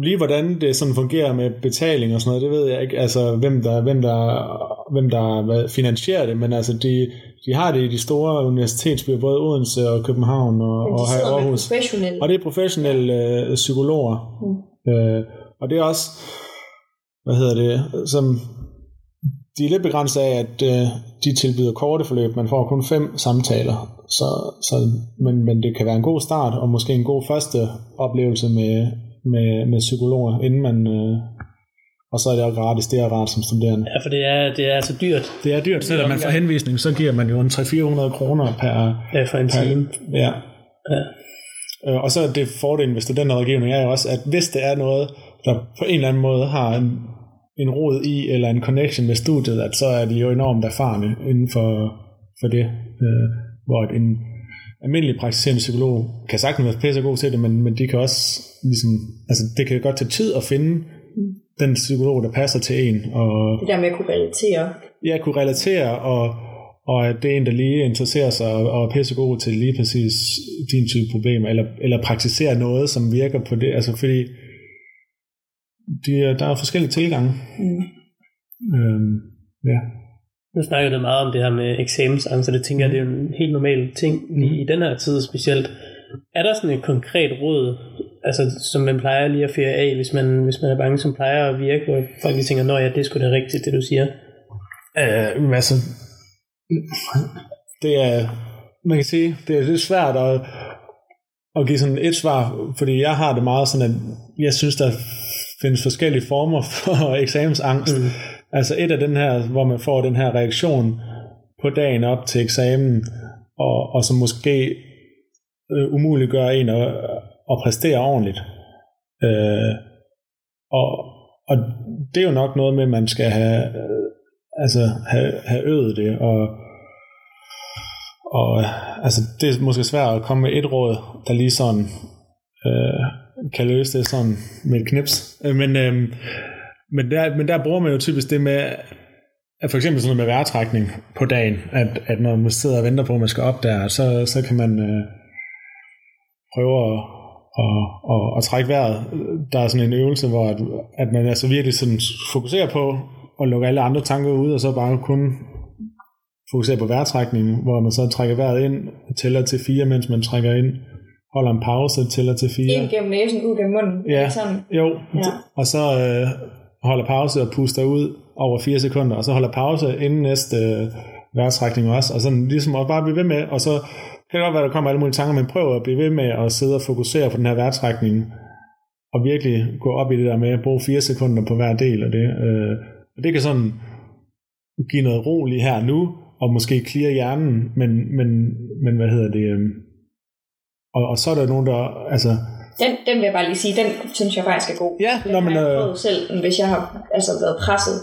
lige hvordan det sådan fungerer med betaling og sådan noget, det ved jeg ikke. Altså, hvem der, hvem der, hvem der hvad, finansierer det, men altså, de, de har det i de store universitetsbyer, både Odense og København og, og her i Aarhus. Og det er professionelle øh, psykologer. Mm. Øh, og det er også, hvad hedder det, som de er lidt begrænset af, at øh, de tilbyder korte forløb. Man får kun fem samtaler. Så, så, men, men det kan være en god start, og måske en god første oplevelse med, med, med psykologer, inden man... Øh, og så er det også gratis, det er rart som studerende. Ja, for det er, det er altså dyrt Det er dyrt, selvom man får henvisning, så giver man jo en 300-400 kroner per, øh, for en per time. Ja. Ja. Øh, Og så er det fordelen ved studenterrådgivning er jo også, at hvis det er noget, der på en eller anden måde har en, en rod i, eller en connection med studiet, at så er de jo enormt erfarne inden for, for det. Øh, hvor en almindelig praktiserende psykolog kan sagtens være pisse god til det, men, men de kan også ligesom, altså det kan godt tage tid at finde den psykolog, der passer til en, og Det der med at kunne relatere. jeg kunne relatere, og, og at det er en, der lige interesserer sig og, og er pissegod til lige præcis din type problemer, eller, eller praktisere noget, som virker på det, altså fordi de, er- der er forskellige tilgange. Mm. Øhm, ja. Nu snakker du meget om det her med eksamensangst, og det tænker jeg, det er en helt normal ting lige i den her tid specielt. Er der sådan et konkret råd, altså, som man plejer lige at føre af, hvis man, hvis man er bange, som plejer at virke, hvor folk lige tænker, nå ja, det er sgu da rigtigt, det du siger. Øh, altså, det er, man kan sige, det er lidt svært at, at give sådan et svar, fordi jeg har det meget sådan, at jeg synes, der findes forskellige former (laughs) for eksamensangst. Mm. Altså et af den her, hvor man får den her reaktion på dagen op til eksamen, og, og som måske øh, umuliggør en at, at præstere ordentligt. Øh, og, og det er jo nok noget med, at man skal have, øh, altså, have, have øvet det, og, og altså, det er måske svært at komme med et råd, der lige sådan øh, kan løse det sådan med et knips. Øh, men, øh, men, der, men der bruger man jo typisk det med, at for eksempel sådan noget med vejrtrækning på dagen, at, at når man sidder og venter på, at man skal op der, så, så kan man øh, prøve at, at, at, at trække vejret. Der er sådan en øvelse, hvor at, at man altså virkelig sådan fokuserer på at lukke alle andre tanker ud, og så bare kun fokusere på vejrtrækningen, hvor man så trækker vejret ind, tæller til fire, mens man trækker ind, holder en pause, tæller til fire. Ind gennem næsen, ud gennem munden. Ja, Sådan. jo. Ja. Og så øh, holder pause og puster ud over 4 sekunder, og så holder pause inden næste øh, vejrtrækning også, og sådan ligesom også bare blive ved med, og så kan det godt være, der kommer alle mulige tanker, men prøv at blive ved med at sidde og fokusere på den her værtsrækning, og virkelig gå op i det der med at bruge 4 sekunder på hver del af det. Øh, og det kan sådan give noget ro lige her nu, og måske clear hjernen, men, men, men hvad hedder det, øh, og, og så er der nogen, der, altså, den, den vil jeg bare lige sige, den synes jeg faktisk er god. ja, når man, øh, prøvet selv, hvis jeg har altså, været presset,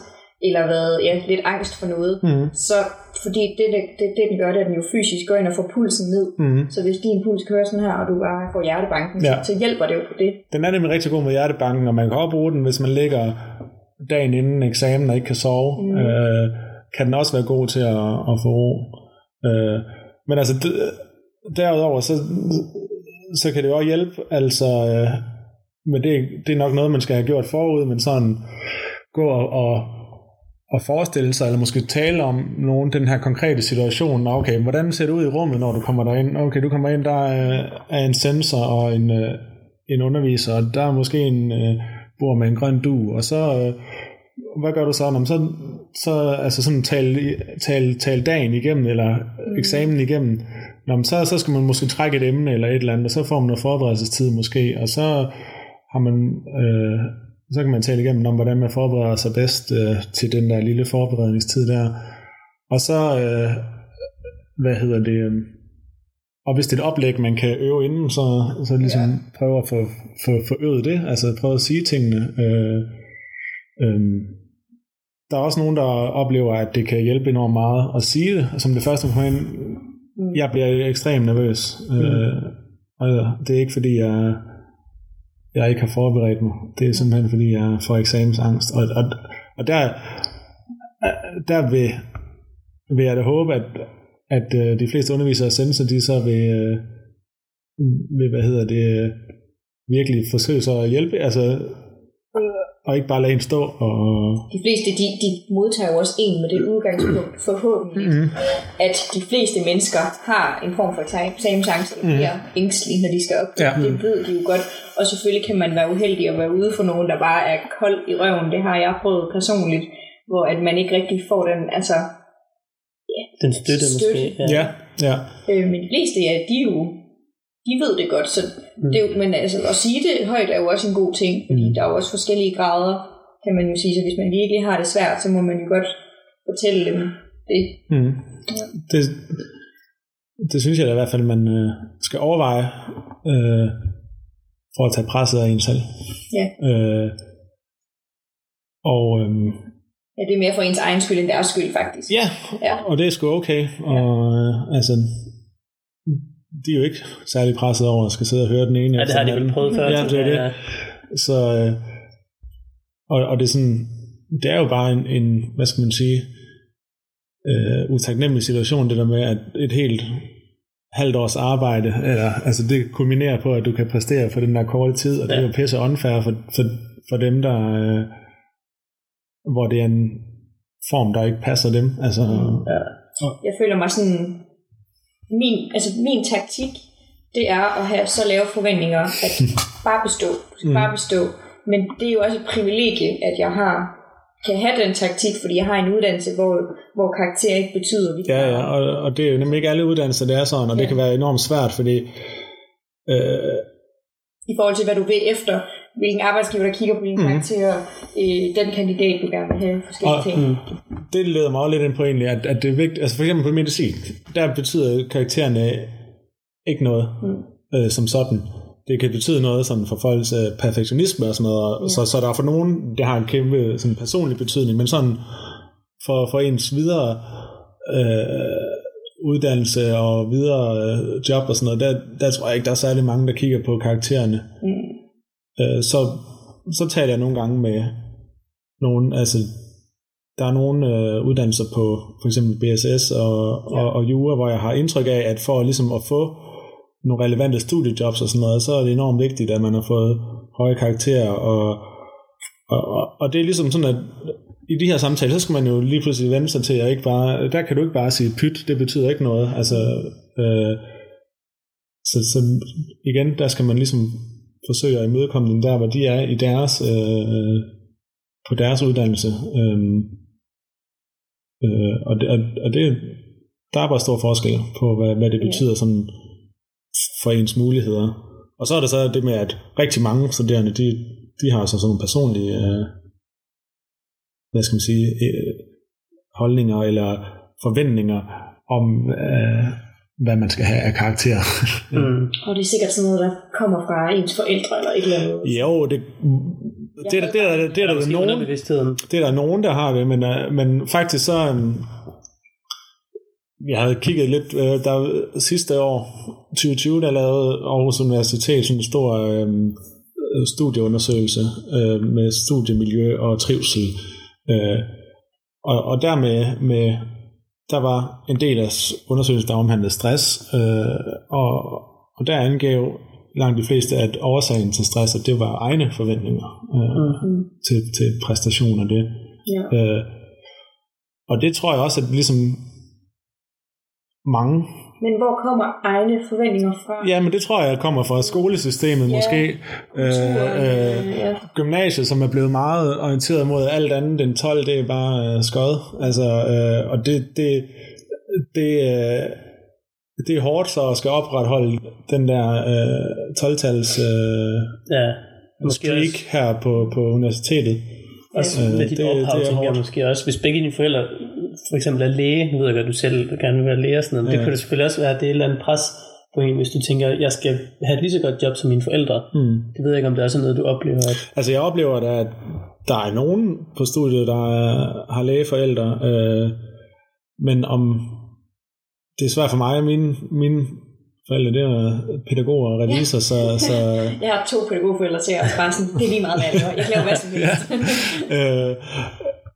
eller været ja, lidt angst for noget, mm, så fordi det, det, det, det den gør, det er, at den jo fysisk går ind og får pulsen ned. mm, Så hvis din puls kører sådan her, og du bare får hjertebanken, Ja. ja. så hjælper det jo på det. Den er nemlig rigtig god med hjertebanken, og man kan også bruge den, hvis man ligger dagen inden eksamen og ikke kan sove. Mm. Øh, kan den også være god til at, at få ro. Øh, men altså, d- derudover, så, så kan det jo også hjælpe, altså, øh, men det, det er nok noget, man skal have gjort forud, men sådan gå og, og, og forestille sig, eller måske tale om nogen, den her konkrete situation. Okay, hvordan ser det ud i rummet, når du kommer derind? Okay, du kommer ind, der er, er en sensor og en, øh, en underviser, og der er måske en øh, bor med en grøn du, og så, øh, hvad gør du så? Nå, men så, så altså sådan tale, tale, tale dagen igennem, eller eksamen igennem. Nå, men så, så skal man måske trække et emne eller et eller andet, og så får man noget forberedelsestid måske, og så har man, øh, så kan man tale igennem om, hvordan man forbereder sig bedst øh, til den der lille forberedningstid der. Og så, øh, hvad hedder det, øh, og hvis det er et oplæg, man kan øve inden, så, så ligesom ja. prøve at få, få, få øvet det, altså prøve at sige tingene. Øh, øh, der er også nogen, der oplever, at det kan hjælpe enormt meget at sige det. Som det første point, jeg bliver ekstremt nervøs. Øh, og det er ikke fordi, jeg, jeg ikke har forberedt mig. Det er simpelthen fordi, jeg får eksamensangst. Og, og, og der, der vil, vil jeg da håbe, at, at øh, de fleste undervisere og sensorer, de så vil, øh, vil, hvad hedder det, øh, virkelig forsøge sig at hjælpe, altså, og ikke bare lade en stå. Og, De fleste, de, de modtager jo også en med det udgangspunkt, forhåbentlig, mm, at de fleste mennesker har en form for eksamensangst, eller Mhm. bliver ængstelige, når de skal op. Ja. Det ved de jo godt. Og selvfølgelig kan man være uheldig at være ude for nogen, der bare er kold i røven. Det har jeg prøvet personligt, hvor at man ikke rigtig får den, altså... Den støtte, Støtte. måske. ja, ja. Øh, men de fleste, ja, de er jo de ved det godt, så det er jo, men altså, at sige det højt er jo også en god ting, fordi Mm. der er jo også forskellige grader, kan man jo sige, så hvis man virkelig har det svært, så må man jo godt fortælle dem det. Mm. Det, det synes jeg da i hvert fald, man øh, skal overveje øh, for at tage presset af en selv. Ja. Øh, og øh, Ja, det er mere for ens egen skyld, end deres skyld, faktisk. ja, Ja. og det er sgu okay. Og øh, altså, de er jo ikke særlig presset over at skal sidde og høre den ene. Ja, det har de den vel anden. prøvet før. Ja, det er det. Så, øh, og, og det er sådan, det er jo bare en, en hvad skal man sige, øh, utaknemmelig situation, det der med, at et helt halvt års arbejde, eller, altså det kulminerer på, at du kan præstere for den der korte tid, og det er Ja. jo pisse unfair for, for, for dem, der, øh, hvor det er en form, der ikke passer dem. Altså, Ja. Jeg føler mig sådan, min, altså min taktik, det er at have så lave forventninger, at (laughs) bare bestå, Mm. bare bestå. Men det er jo også et privilegie, at jeg har kan have den taktik, fordi jeg har en uddannelse, hvor, hvor karakter ikke betyder, vi Ja, ja, og, og det er jo nemlig ikke alle uddannelser, det er sådan, og det Ja. kan være enormt svært, fordi øh, i forhold til, hvad du vil efter. Hvilken arbejdsgiver, der kigger på dine mm. karakterer, øh, den kandidat, du gerne vil have, forskellige Og- ting. Mm. det leder mig også lidt ind på egentlig, at, at det er vigtigt, altså for eksempel på medicin, der betyder karaktererne ikke noget Mm. øh, som sådan. Det kan betyde noget sådan for folks øh, perfektionisme og sådan noget, Ja. så, så der er for nogen, det har en kæmpe sådan personlig betydning, men sådan for, for ens videre øh, uddannelse og videre øh, job og sådan noget, der, der tror jeg ikke, der er særlig mange, der kigger på karaktererne. Mm. Øh, så, så taler jeg nogle gange med nogen, altså der er nogle øh, uddannelser på for eksempel BSS og, ja. og, og Jura, hvor jeg har indtryk af, at for ligesom at få nogle relevante studiejobs og sådan noget, så er det enormt vigtigt, at man har fået høje karakterer, og, og, og, og det er ligesom sådan, at i de her samtaler, så skal man jo lige pludselig vende sig til, at ikke bare, der kan du ikke bare sige pyt, det betyder ikke noget. Altså, øh, så, så igen, der skal man ligesom forsøge at imødekomme dem der, hvor de er i deres, øh, på deres uddannelse. Øhm, øh, og det, og, det, der er bare stor forskel på, hvad, hvad det betyder sådan for ens muligheder. Og så er der så det med, at rigtig mange studerende, de, de har så sådan nogle personlige, øh, hvad skal man sige, øh, holdninger eller forventninger om, øh, hvad man skal have af karakter. Mm. (laughs) Og det er sikkert sådan noget, der kommer fra ens forældre eller et eller andet. jo, det, det, er der- det, er der- det er der Måske nogen, det er der nogen, der har det, men, øh, men faktisk så, øh, jeg havde kigget lidt, øh, der sidste år, 2020, der lavede Aarhus Universitet sådan en stor øh, studieundersøgelse øh, med studiemiljø og trivsel. Øh, og, og dermed med, der var en del af undersøgelsen, der omhandlede stress, øh, og, og der angav langt de fleste, at årsagen til stress, at det var egne forventninger øh, Mm. til, til præstation og det. Ja. Øh, og det tror jeg også, at ligesom mange, Men hvor kommer egne forventninger fra? ja, men det tror jeg kommer fra skolesystemet Ja, måske. Kulturen, Øh, øh, ja. gymnasiet, som er blevet meget orienteret mod alt andet end 12, det er bare øh, skod. Altså, øh, og det, det, det, øh, det er hårdt så at skal opretholde den der øh, 12-tals øh, Ja. Måske streak også, her på, på universitetet. også Øh, med dit det- ophav, det er tænker jeg hårdt. måske også. Hvis begge dine forældre for eksempel er læge, nu ved jeg godt, at du selv gerne vil være læge og sådan noget, men Ja. det kunne det selvfølgelig også være, at det er et eller andet pres på en, hvis du tænker, jeg skal have et lige så godt job som mine forældre. Mm. Det ved jeg ikke, om det er sådan noget, du oplever. At, Altså jeg oplever da, at der er nogen på studiet, der er, har lægeforældre, øh, men om det er svært for mig, mine, mine forældre, det er pædagoger og revisor, så, så (laughs) Jeg har to pædagogforældre til, og bare sådan, det er lige meget, hvad jeg laver. Jeg kan lave hvad som helst. (laughs) øh,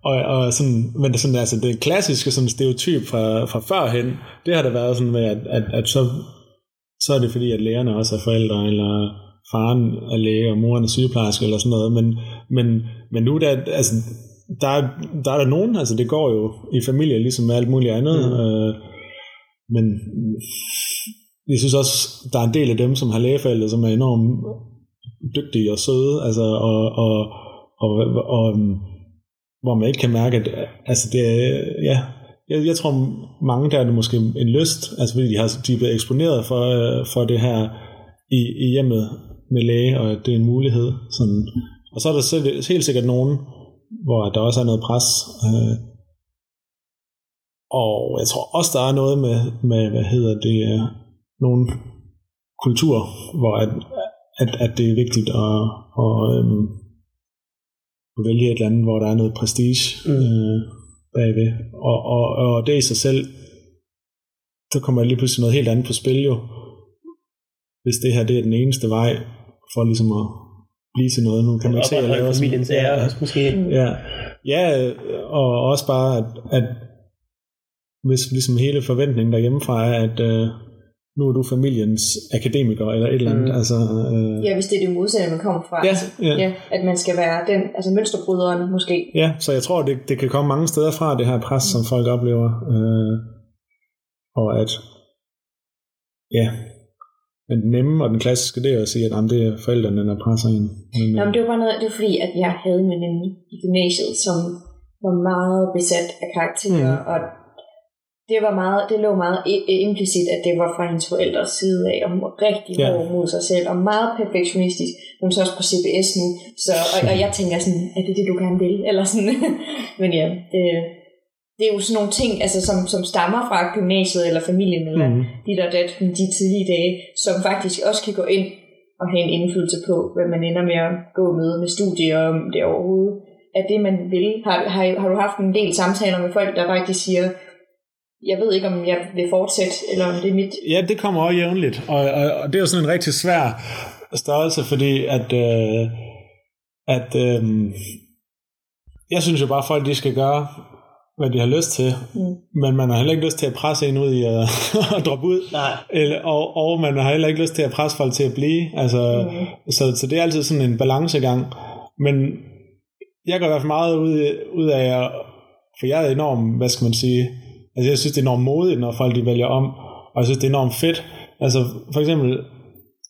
og, og sådan, men det, sådan, altså, det klassiske sådan stereotyp fra, fra førhen, det har der været sådan med, at, at, at så, så er det fordi, at lægerne også er forældre, eller faren er læge, og moren er sygeplejerske, eller sådan noget, men, men, men nu der, altså, der, er, der er der nogen, altså det går jo i familie, ligesom med alt muligt andet, mm. øh, men jeg synes også, der er en del af dem, som har lægeforældre, som er enormt dygtige og søde, altså, og, og, og, og, og hvor man ikke kan mærke, at altså det er, ja, jeg, jeg tror mange der er det måske en lyst, altså fordi de, har, de er blevet eksponeret for, øh, for det her i, i hjemmet med læge, og at det er en mulighed. Sådan. Og så er der selv, helt sikkert nogen, hvor der også er noget pres. Øh, og jeg tror også, der er noget med, med hvad hedder det, øh, nogle kultur, hvor at, at, at det er vigtigt at, at, øhm, at vælge et eller andet, hvor der er noget prestige Mm. øh, bagved. Og, og, og det i sig selv, så kommer lige pludselig noget helt andet på spil jo. Hvis det her det er den eneste vej for ligesom at blive til noget. Nu kan man ikke se, at sådan- familiens ære Ja, også måske. Ja, ja og også bare, at, at hvis ligesom hele forventningen derhjemmefra er, at øh, nu er du familiens akademiker eller et eller andet. Mm. Mm. Altså, øh, Ja, hvis det er det modsatte, man kommer fra. ja, Altså, ja. ja, at man skal være den, altså mønsterbryderen måske. ja, så jeg tror, det, det kan komme mange steder fra, det her pres, som folk oplever. Øh, og at, ja, men den nemme og den klassiske, det er at sige, at jamen, det er forældrene, der presser en. Men, Nå, øh, men det var bare noget, det var fordi, at jeg havde en i gymnasiet, som var meget besat af karakterer, mm. og det var meget, det lå meget implicit, at det var fra hendes forældres side af, og hun var rigtig Ja. hård mod sig selv, og meget perfektionistisk. Hun er så også på CBS nu, så, og, og jeg tænker sådan, er det det, du gerne vil? Eller sådan. (laughs) Men ja, det, det er jo sådan nogle ting, altså, som, som stammer fra gymnasiet eller familien, eller Mhm. de der dat, de tidlige dage, som faktisk også kan gå ind og have en indflydelse på, hvad man ender med at gå med med studier, og om det overhovedet er det, man vil. Har, har, har du haft en del samtaler med folk, der faktisk siger, jeg ved ikke, om jeg vil fortsætte, eller om det er mit... Ja, det kommer også jævnligt, og, og, og det er jo sådan en rigtig svær størrelse, fordi at, øh, at øh, jeg synes jo bare, at folk de skal gøre, hvad de har lyst til, Mm. men man har heller ikke lyst til at presse en ud i at, (laughs) at droppe ud, Nej. eller, og, og man har heller ikke lyst til at presse folk til at blive, altså, Mm. så, så det er altid sådan en balancegang, men jeg går i hvert fald meget ud, ud af, at- for jeg er enormt, hvad skal man sige, altså jeg synes, det er enormt modigt, når folk de vælger om, og jeg synes, det er enormt fedt. Altså for eksempel,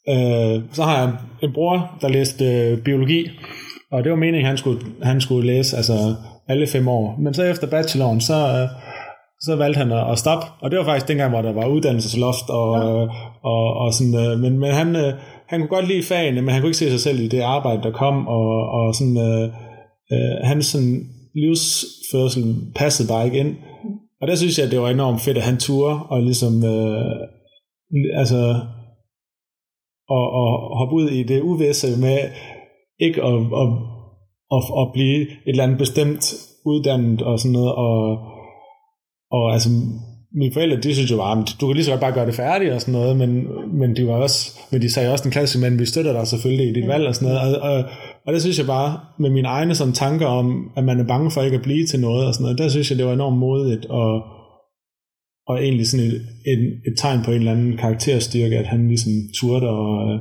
øh, så har jeg en bror, der læste øh, biologi, og det var meningen, han skulle, han skulle læse altså alle fem år. Men så efter bacheloren, så, øh, så valgte han at, at stoppe, og det var faktisk dengang, hvor der var uddannelsesloft, og, øh, og, og sådan, øh, men, men han, øh, han kunne godt lide fagene, men han kunne ikke se sig selv i det arbejde, der kom, og, og sådan, øh, øh, hans sådan, livsførsel passede bare ikke ind. Og der synes jeg, det var enormt fedt, at han turde, og ligesom, øh, altså, og, og hoppe ud i det uvisse med ikke at, at, at, at blive et eller andet bestemt uddannet og sådan noget, og, og altså, mine forældre, de synes jo bare, "Men du kan lige så godt bare gøre det færdigt og sådan noget, men, men de var også, men de sagde også den klasse, men vi støtter dig selvfølgelig i dit valg og sådan noget, og, og, og det synes jeg bare, med mine egne sådan tanker om, at man er bange for ikke at blive til noget og sådan noget, der synes jeg, det var enormt modigt, og, og egentlig sådan et, et, et tegn på en eller anden karakterstyrke, at han ligesom turde og, øh,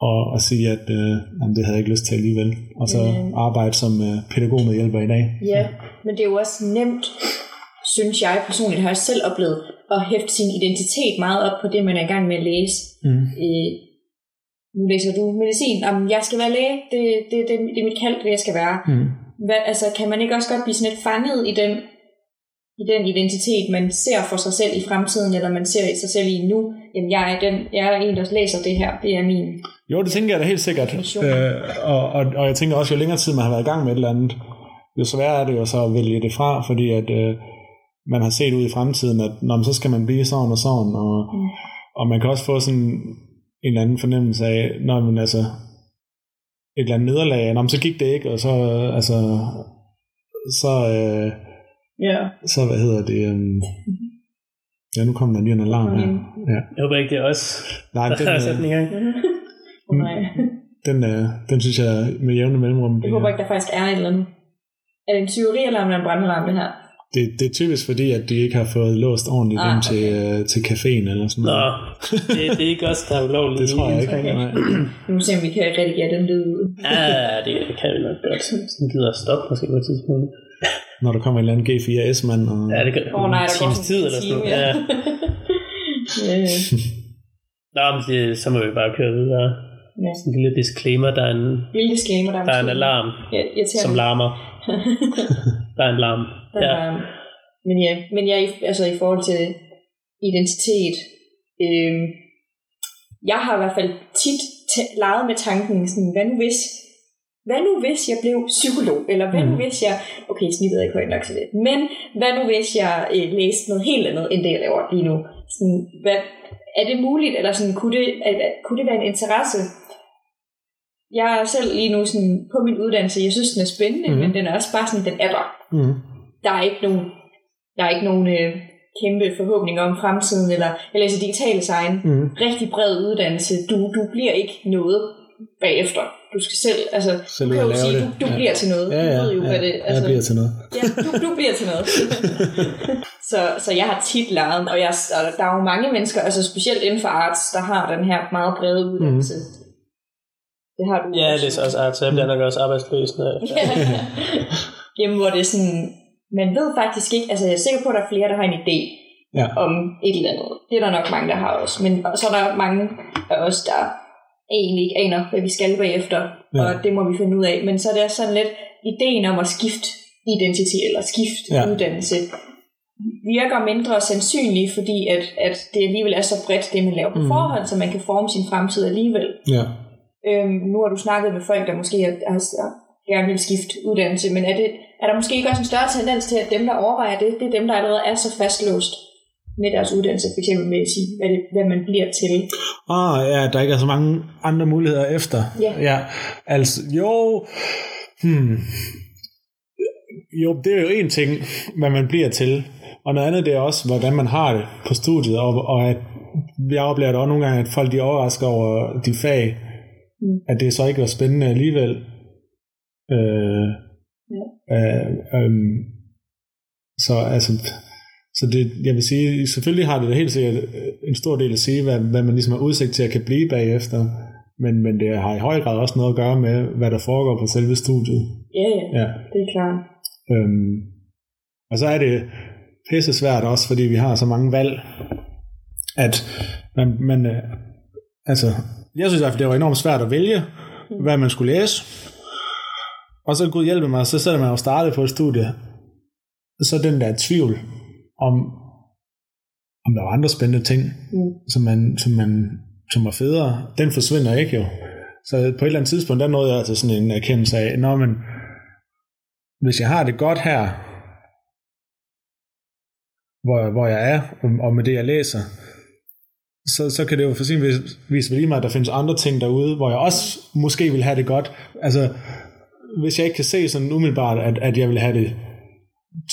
og, og sige, at øh, jamen, det havde jeg ikke lyst til alligevel. Og så Mm. arbejde som øh, pædagogmedhjælper i dag. Ja, men det er jo også nemt, synes jeg personligt, har jeg selv oplevet, at hæfte sin identitet meget op på det, man er i gang med at læse. Mm. Øh, nu læser du medicin, Jamen, jeg skal være læge, det, det, det, det er mit kald, det jeg skal være. Mm. Hvad, altså, kan man ikke også godt blive sådan lidt fanget i den, i den identitet, man ser for sig selv i fremtiden, eller man ser i sig selv i nu? Jamen, jeg er, den, jeg er en, der læser det her, det er min... Jo, det tænker jeg da helt sikkert. Øh, og, og, og jeg tænker også, jo længere tid man har været i gang med et eller andet, jo sværere er det jo så at vælge det fra, fordi at øh, man har set ud i fremtiden, at når man, så skal man blive sådan og sådan, og, Mm. og man kan også få sådan en eller anden fornemmelse af, når man altså et eller andet nederlag, når man så gik det ikke, og så øh, altså så, øh, Ja. så hvad hedder det, øh, ja nu kommer der lige en alarm her. Ja. Jeg håber ikke, det er os, Nej, der den, har sat den øh, i gang. (laughs) nej. den, øh, den synes jeg med jævne mellemrum. Jeg håber ikke, der faktisk er et eller andet. Er det en tyveri-alarm eller en brandalarm, det her? Det, det er typisk fordi, at de ikke har fået låst ordentligt Ah, ind til, øh, til caféen eller sådan Nå, noget. det, det er ikke os, der er ulovligt. Det tror jeg ikke. Okay. Nej. (clears throat) Nu må vi se, om vi kan redigere den lyd ud. Ja, det, det kan vi nok godt. Sådan gider at stoppe måske på et tidspunkt. Når der kommer en eller anden G4S-mand. Og... Ja, det kan oh, nej, der går tid eller sådan noget. Ja. ja. ja. (laughs) (laughs) Nå, men det, så må vi bare køre videre. ja. Sådan en lille disclaimer, der er en, Lille disclaimer, der er, der er en alarm, Ja, irriterende. som larmer. (laughs) Der er en larm. Der Ja. er, men ja, men jeg, altså i forhold til identitet, øh, jeg har i hvert fald tit t- leget med tanken, sådan, hvad nu hvis, hvad nu hvis jeg blev psykolog, eller hvad nu Mm. hvis jeg, okay, snittet er ikke højt nok til det, men hvad nu hvis jeg øh, læste noget helt andet, end det jeg laver lige nu? Sådan, hvad, er det muligt, eller sådan, kunne, det, er, kunne det være en interesse? Jeg er selv lige nu sådan, på min uddannelse, jeg synes, den er spændende, mm. men den er også bare sådan, den er der Mm. Der er ikke nogen, der er ikke nogen øh, kæmpe forhåbninger om fremtiden, eller jeg læser digital design, Mm. rigtig bred uddannelse, du, du bliver ikke noget bagefter. Du skal selv, altså, Selv du kan at jo sige, det. du, du Ja. bliver til noget. Ja, du ja, ved jo, ja, hvad det, altså, jeg bliver til noget. ja, du, du bliver til noget. (laughs) så, så jeg har tit leget, og, jeg, og der er jo mange mennesker, altså specielt inden for arts, der har den her meget brede uddannelse. Mm. Det har du Ja, jeg læser også art, så jeg bliver nok også arbejdsløs. (laughs) Jamen, hvor det er sådan, man ved faktisk ikke, altså jeg er sikker på, at der er flere, der har en idé Ja. om et eller andet. Det er der nok mange, der har også. Men og så er der mange af os, der egentlig ikke aner, hvad vi skal bagefter, Ja. og det må vi finde ud af. Men så er det sådan lidt ideen om at skifte identitet, eller skifte Ja. uddannelse. virker mindre sandsynlige, fordi at, at det alligevel er så bredt, det man laver på Mm. forhånd, så man kan forme sin fremtid alligevel. Ja. Øhm, nu har du snakket med folk, der måske har, har gerne vil skifte uddannelse, men er, det, er der måske ikke også en større tendens til, at dem, der overvejer det, det er dem, der allerede er så fastlåst med deres uddannelse, eksempel med at sige, hvad, det, hvad man bliver til. Ah, ja, der ikke er så mange andre muligheder efter. Ja. ja. Altså, jo... Hmm. Jo, det er jo en ting, hvad man bliver til. Og noget andet, det er også, hvordan man har det på studiet. Og, og at jeg oplever det også nogle gange, at folk de er overrasket over de fag, Mm. at det så ikke var spændende alligevel. Øh, Ja. øh, øh, så altså, så det, jeg vil sige, selvfølgelig har det da helt sikkert øh, en stor del at sige, hvad, hvad man ligesom har udsigt til at kan blive bagefter, men, men det har i høj grad også noget at gøre med, hvad der foregår på selve studiet. Ja, ja, Ja. det er klart. Øhm, og så er det pisse svært også, fordi vi har så mange valg, at man, man øh, altså, jeg synes i hvert fald, det var enormt svært at vælge, hvad man skulle læse. Og så Gud hjælpe mig, så selvom man jo startet på et studie, så den der tvivl om, om der var andre spændende ting, Mm. som, man, som, man, som var federe, den forsvinder ikke jo. Så på et eller andet tidspunkt, der nåede jeg til sådan en erkendelse af, Nå, men hvis jeg har det godt her, hvor, hvor jeg er, og, med det jeg læser, så, så kan det jo for sin vis, vis lige mig, at der findes andre ting derude, hvor jeg også måske vil have det godt. Altså, hvis jeg ikke kan se sådan umiddelbart, at, at jeg vil have det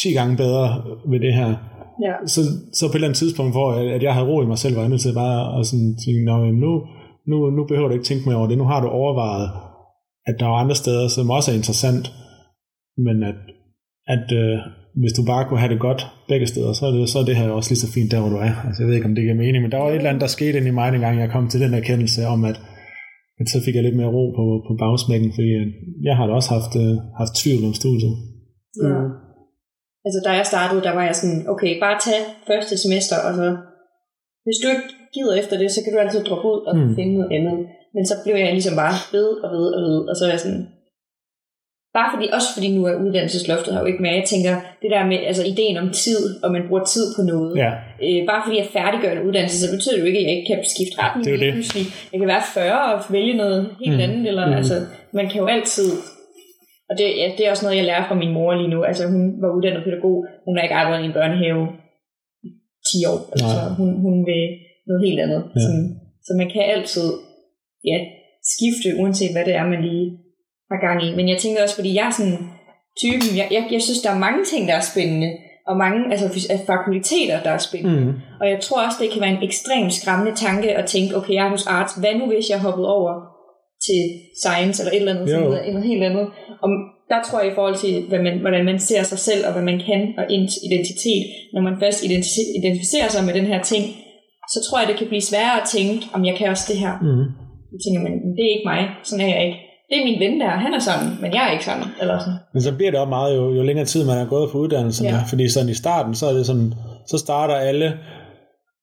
10 gange bedre ved det her, Ja. så, så på et eller andet tidspunkt, hvor at, at jeg havde ro i mig selv, var jeg nødt til bare at sådan tænke, Nå, nu, nu, nu behøver du ikke tænke mere over det, nu har du overvejet, at der er andre steder, som også er interessant, men at, at øh, hvis du bare kunne have det godt begge steder, så er det, så er det her også lige så fint der, hvor du er. Altså, jeg ved ikke, om det giver mening, men der var et eller andet, der skete ind i mig, dengang jeg kom til den erkendelse om, at, at så fik jeg lidt mere ro på, på bagsmækken, fordi jeg har da også haft, øh, haft tvivl om studiet. ja. Altså, da jeg startede, der var jeg sådan, okay, bare tag første semester, og så, hvis du ikke gider efter det, så kan du altid droppe ud og Mm. mm. finde noget andet. Men så blev jeg ligesom bare ved og ved og ved, og så er jeg sådan, bare fordi, også fordi nu er uddannelsesloftet her jo ikke med, jeg tænker, det der med, altså ideen om tid, og man bruger tid på noget, Ja, øh, bare fordi jeg færdiggør en uddannelse, så betyder det jo ikke, at jeg ikke kan skifte retning. Det er jo det. Pludselig. Jeg kan være 40 og vælge noget helt Mm. andet, eller mm. altså, man kan jo altid, og det, ja, det er også noget, jeg lærer fra min mor lige nu. Altså, hun var uddannet pædagog, hun har ikke arbejdet i en børnehave i 10 år, altså, Nej. hun, hun vil noget helt andet. Ja. Sådan, så man kan altid ja, skifte, uanset hvad det er, man lige har gang i. Men jeg tænker også, fordi jeg er sådan typen, jeg, jeg, jeg synes, der er mange ting, der er spændende, og mange altså, altså, fakulteter, der er spændende. mm. Og jeg tror også, det kan være en ekstremt skræmmende tanke at tænke, okay, jeg er hos arts, hvad nu hvis jeg hoppede over til science eller et eller andet, sådan noget, noget helt andet. Og der tror jeg i forhold til, hvad man, hvordan man ser sig selv, og hvad man kan, og ens identitet, når man først identi- identificerer sig med den her ting, så tror jeg, det kan blive sværere at tænke, om jeg kan også det her. Mm. Så tænker man, det er ikke mig, sådan er jeg ikke. Det er min ven der, han er sådan, men jeg er ikke sådan. Eller sådan. Men så bliver det også meget, jo, jo længere tid man er gået på uddannelserne. Ja. Fordi sådan i starten, så er det sådan, så starter alle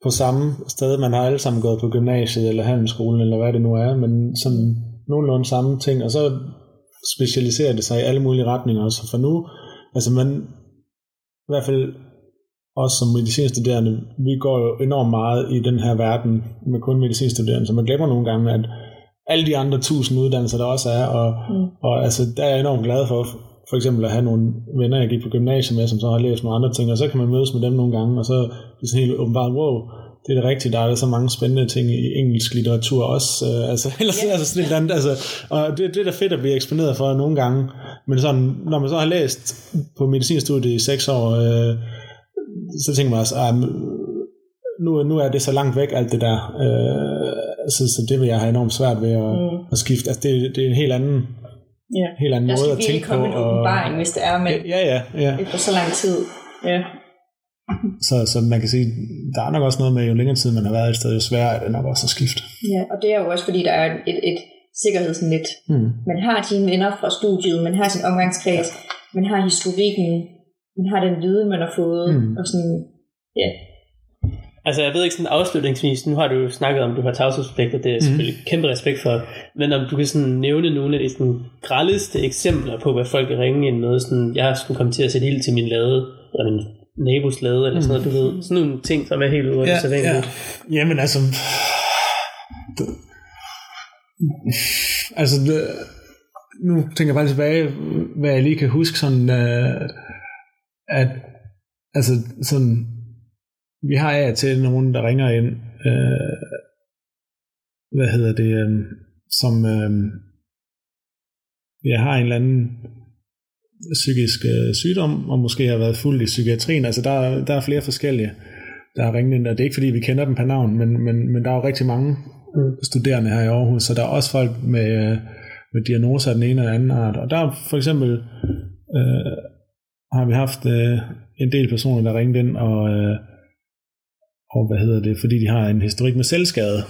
på samme sted. Man har alle sammen gået på gymnasiet, eller handelsskolen, eller hvad det nu er, men sådan nogenlunde samme ting, og så specialiserer det sig i alle mulige retninger. Så for nu, altså man, i hvert fald os som medicinstuderende, vi går jo enormt meget i den her verden med kun medicinstuderende, så man glemmer nogle gange, at alle de andre tusind uddannelser, der også er, og, Mm. og altså, der er jeg enormt glad for, for eksempel at have nogle venner, jeg gik på gymnasiet med, som så har læst nogle andre ting, og så kan man mødes med dem nogle gange, og så er det sådan helt åbenbart, wow, det er det rigtigt, der er så mange spændende ting i engelsk litteratur også, øh, altså, eller sådan, Ja. altså sådan et andet, altså, og det, det er da fedt at blive eksponeret for nogle gange, men sådan, når man så har læst på medicinstudiet i seks år, øh, så tænker man også, ah, nu, nu er det så langt væk, alt det der, øh, så, så det vil jeg have enormt svært ved at, Mm. at skifte, altså det, det er en helt anden, Ja. helt anden Der måde skal at tænke på. komme en åbenbaring, hvis det er, men Ja, ja, ja. efter så lang tid. Ja. Så, så man kan sige, der er nok også noget med, jo længere tid man har været et sted, jo sværere er det nok også at skifte. ja, og det er jo også, fordi der er et, et sikkerhedsnet. Hmm. Man har sine venner fra studiet, man har sin omgangskreds, man har historikken, man har den viden, man har fået, Mm. og sådan, ja. Altså, jeg ved ikke sådan afslutningsvis, nu har du snakket om, at du har tavshedspligt, og det er selvfølgelig kæmpe respekt for, men om du kan sådan nævne nogle af de sådan grældeste eksempler på, hvad folk kan ringe ind med, sådan, jeg skulle komme til at sætte ild til min lade, eller min naboslade eller sådan noget, du ved. Sådan nogle ting, som er helt ude af det sædvanlige. ja. Jamen altså... det- Altså, det, nu tænker jeg bare tilbage, hvad jeg lige kan huske, sådan, øh, at altså, sådan, vi har af til nogen, der ringer ind, øh, hvad hedder det, øh, som øh, jeg har en eller anden psykisk øh, sygdom, og måske har været fuld i psykiatrien. Altså, der, er- der er flere forskellige, der har ringet ind, og det er ikke fordi, vi kender dem på navn, men, men, men der er jo rigtig mange Mm. studerende her i Aarhus, så der er også folk med, øh, med diagnoser af den ene eller anden art. Og der er for eksempel øh, har vi haft øh, en del personer, der ringede ind, og, øh, og hvad hedder det, fordi de har en historik med selvskade.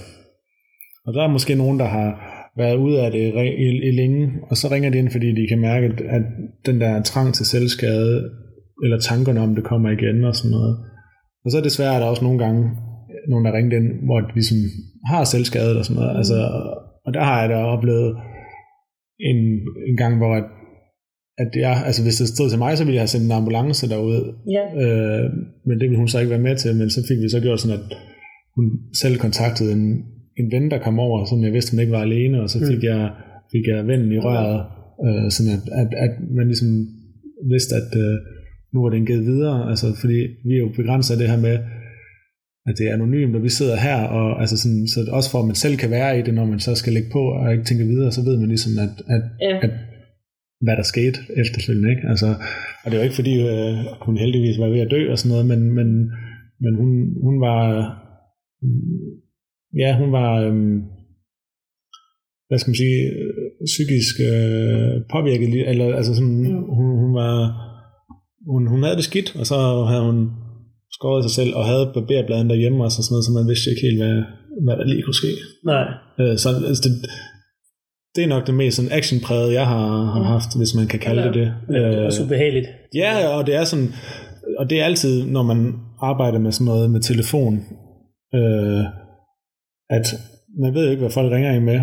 Og der er måske nogen, der har været ude af det re- i, i længe, og så ringer de ind, fordi de kan mærke, at- den der trang til selvskade, eller tankerne om, det kommer igen og sådan noget. Og så desværre er der også nogle gange nogen, der ringede ind, hvor de ligesom har selvskade og sådan noget. Altså, og der har jeg da oplevet en, en gang, hvor at, at jeg, altså hvis det stod til mig, så ville jeg have sendt en ambulance derud. Ja. Øh, men det ville hun så ikke være med til, men så fik vi så gjort sådan, at hun selv kontaktede en, en ven, der kom over, så jeg vidste, hun ikke var alene, og så fik, mm. jeg, fik jeg vennen i røret, øh, sådan at, at, at man ligesom vidste, at øh, nu var den givet videre, altså fordi vi er jo begrænset af det her med, at det er anonymt, og vi sidder her, og altså sådan, så også for at man selv kan være i det, når man så skal lægge på og ikke tænke videre, så ved man ligesom, at, at, Ja. at hvad der skete efterfølgende. Ikke? Altså, og det var ikke fordi, øh, hun heldigvis var ved at dø og sådan noget, men, men, men hun, hun var, mm, ja, hun var, øhm, hvad skal man sige, øh, psykisk øh, påvirket, eller altså sådan, Mm. hun, hun var, hun, hun havde det skidt, og så havde hun skåret sig selv, og havde barberbladen derhjemme også, og sådan noget, så man vidste ikke helt, hvad, hvad der lige kunne ske. Nej. Øh, så altså, det, det er nok det mest sådan actionpræget, jeg har, har Ja. haft, hvis man kan kalde det det. Men det er også ubehageligt. Ja, og det er sådan, og det er altid, når man arbejder med sådan noget med telefon, øh, at man ved jo ikke, hvad folk ringer ind med,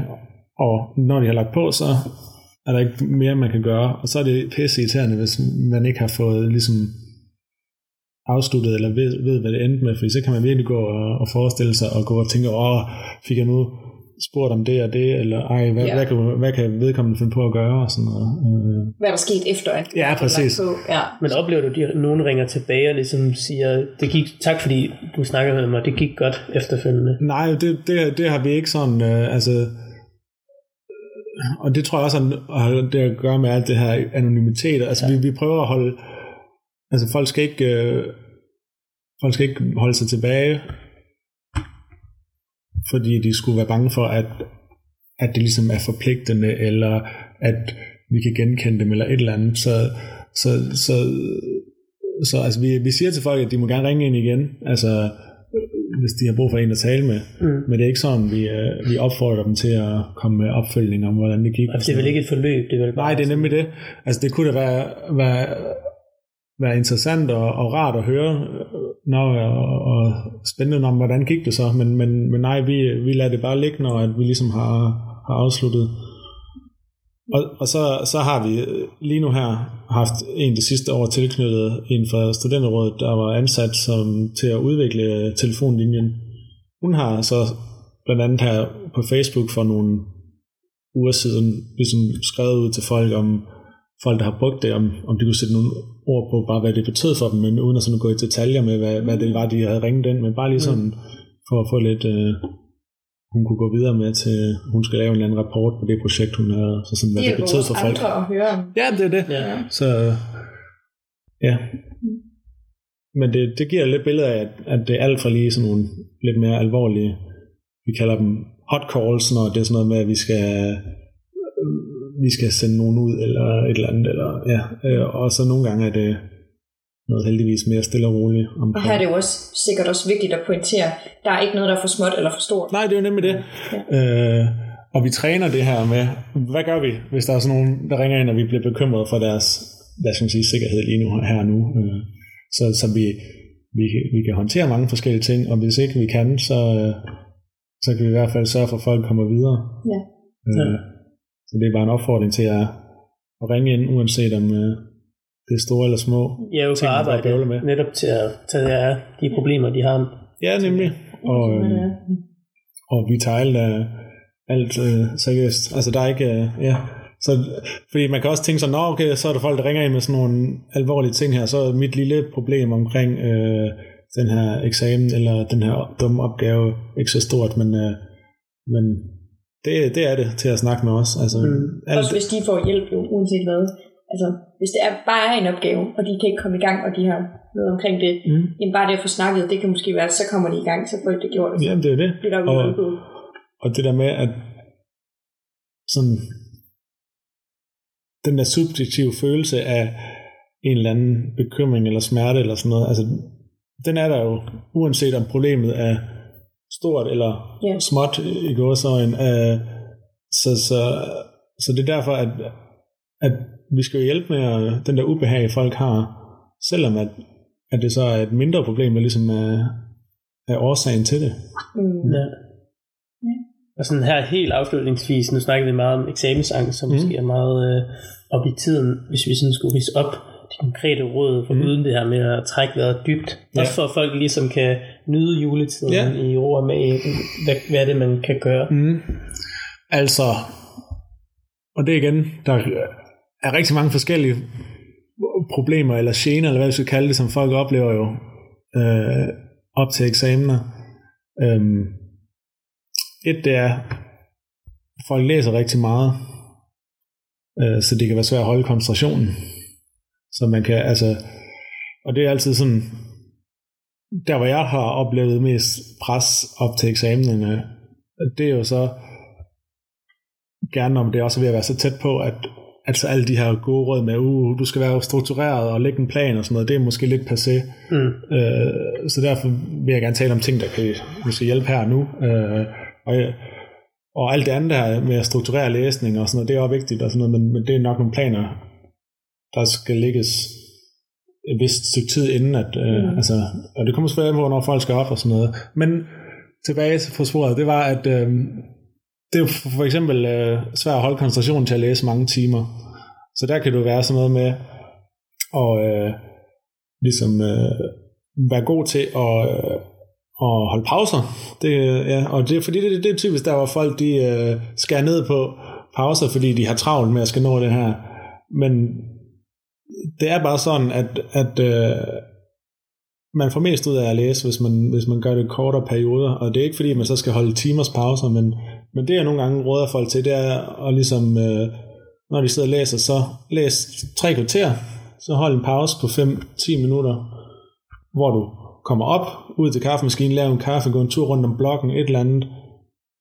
og når de har lagt på, så er der ikke mere, man kan gøre, og så er det pisse irriterende, hvis man ikke har fået ligesom afsluttet, eller ved, ved hvad det endte med, for så kan man virkelig gå og, og forestille sig, og gå og tænke, åh, fik jeg nu spurgt om det og det, eller ej, hvad, Ja. hvad, kan, hvad kan vedkommende finde på at gøre, og sådan noget. Øh, Hvad er der sket efter? At Ja, præcis. På? Ja. Men oplever du, at nogen ringer tilbage og ligesom siger, det gik, tak fordi du snakkede med mig, det gik godt efterfølgende. Nej, det, det, det har vi ikke sådan, øh, altså, og det tror jeg også har har det at gøre med alt det her anonymitet. Altså, ja. vi, vi prøver at holde, altså folk skal ikke, øh, folk skal ikke holde sig tilbage, fordi de skulle være bange for, at, at det ligesom er forpligtende, eller at vi kan genkende dem, eller et eller andet. Så, så, så, så altså, vi, vi siger til folk, at de må gerne ringe ind igen, altså, hvis de har brug for en at tale med. Mm. Men det er ikke sådan, vi, øh, vi opfordrer dem til at komme med opfølgning om, hvordan det gik. Altså, det er vel ikke et forløb, det er vel bare... Nej, det er nemlig det. Altså, det kunne da være, være, være interessant og, og rart at høre, Nå, og, og spændende om, hvordan gik det så. Men, men, men nej, vi, vi lader det bare ligge, når at vi ligesom har, har afsluttet. Og, og så, så har vi øh, lige nu her haft en det sidste år tilknyttet en fra studenterrådet, der var ansat som, til at udvikle telefonlinjen. Hun har så blandt andet her på Facebook for nogle uger siden ligesom skrevet ud til folk om folk, der har brugt det, om, om de kunne sætte nogle ord på, bare hvad det betød for dem, men uden at sådan gå i detaljer med, hvad, hvad det var, de havde ringet ind, men bare lige sådan for at få lidt, øh, hun kunne gå videre med til, hun skal lave en eller anden rapport på det projekt, hun havde, så sådan, hvad Det det, betød for folk. andre at høre om. Ja, det er det. Ja. Ja. Så ja. Men det, det giver lidt billede af, at, at det er alt fra lige sådan nogle lidt mere alvorlige, vi kalder dem hot calls, når det er sådan noget med, at vi skal vi skal sende nogen ud, eller et eller andet, eller, ja. Øh, og så nogle gange er det noget heldigvis mere stille og roligt Og omkring. her er det jo også sikkert også vigtigt at pointere, der er ikke noget, der er for småt eller for stort. Nej, det er jo nemlig det. Øh, og vi træner det her med, hvad gør vi, hvis der er sådan nogen, der ringer ind, og vi bliver bekymrede for deres hvad skal man sige, sikkerhed lige nu her og nu. Øh, så, så vi, vi, vi kan håndtere mange forskellige ting, og hvis ikke vi kan, så, øh, så kan vi i hvert fald sørge for, at folk kommer videre. Ja. Øh, så det er bare en opfordring til at, at ringe ind, uanset om, øh, det er store eller små Jeg er jo på ting, man arbejde bøvler med. netop til at tage af de problemer, de har. Ja, nemlig. Og, øh, og vi tager alt, øh, alt øh, seriøst. Altså der er ikke, øh, ja. Så, fordi man kan også tænke sig, nå okay, så er der folk, der ringer ind med sådan nogle alvorlige ting her, så er mit lille problem omkring øh, den her eksamen, eller den her dumme opgave, ikke så stort, men, øh, men det, det er det til at snakke med os. Altså, Mm. alt, Også hvis de får hjælp jo, uanset hvad. Altså, hvis det er, bare er en opgave, og de kan ikke komme i gang, og de har noget omkring det, mm, jamen bare det at få snakket, det kan måske være, så kommer de i gang, så får de det gjort, og så jamen, det er det. der Og-. Og det der med, at sådan den der subjektive følelse af en eller anden bekymring eller smerte eller sådan noget, altså den er der jo, uanset om problemet er stort eller Ja. småt i gåsøjen. Øh, så, så, så det er derfor, at, at vi skal jo hjælpe med at, den der ubehag, folk har, selvom at, at det så er et mindre problem, der ligesom er, er årsagen til det. Mm. Ja. Og sådan her helt afslutningsvis, nu snakker vi meget om eksamensangst, som Mm. måske er meget øh, op i tiden, hvis vi sådan skulle rise op de konkrete råd, for Mm. uden det her med at trække vejret dybt. Ja. Også for at folk ligesom kan nyde juletiden Ja. i ro og med, hvad, hvad er det, man kan gøre. Mm. Altså, og det igen, der er rigtig mange forskellige problemer, eller gener, eller hvad vi skal kalde det, som folk oplever jo øh, op til eksamener. Øhm, et, det er, folk læser rigtig meget, øh, så det kan være svært at holde koncentrationen. Så man kan, altså, og det er altid sådan, der hvor jeg har oplevet mest pres op til eksamenerne, det er jo så gerne, om det er også ved at være så tæt på, at altså alle de her gode råd med, uh, du skal være struktureret og lægge en plan og sådan noget, det er måske lidt passé. Mm. Øh, så derfor vil jeg gerne tale om ting, der kan måske hjælpe her og nu. Øh, og, og alt det andet her med at strukturere læsning og sådan noget, det er også vigtigt, og sådan noget, men, men det er nok nogle planer, der skal lægges et vist stykke tid inden, at, øh, Mm. altså, og det kommer selvfølgelig an på, når folk skal op og sådan noget. Men tilbage på sporet, det var, at øh, det er for eksempel øh, svært at holde koncentrationen til at læse mange timer. Så der kan du være sådan noget med at øh, ligesom øh, være god til at, øh, at holde pauser. Det, ja, og det, fordi det, det er typisk der, hvor folk de, øh, skærer ned på pauser, fordi de har travlt med at skal nå det her. Men det er bare sådan, at, at øh, man får mest ud af at læse, hvis man, hvis man gør det i kortere perioder, og det er ikke fordi, man så skal holde timers pauser, men, men det er nogle gange råder folk til, det er at ligesom, øh, når de sidder og læser, så læs tre kvarter, så hold en pause på 5-10 minutter, hvor du kommer op, ud til kaffemaskinen, laver en kaffe, gå en tur rundt om blokken, et eller andet,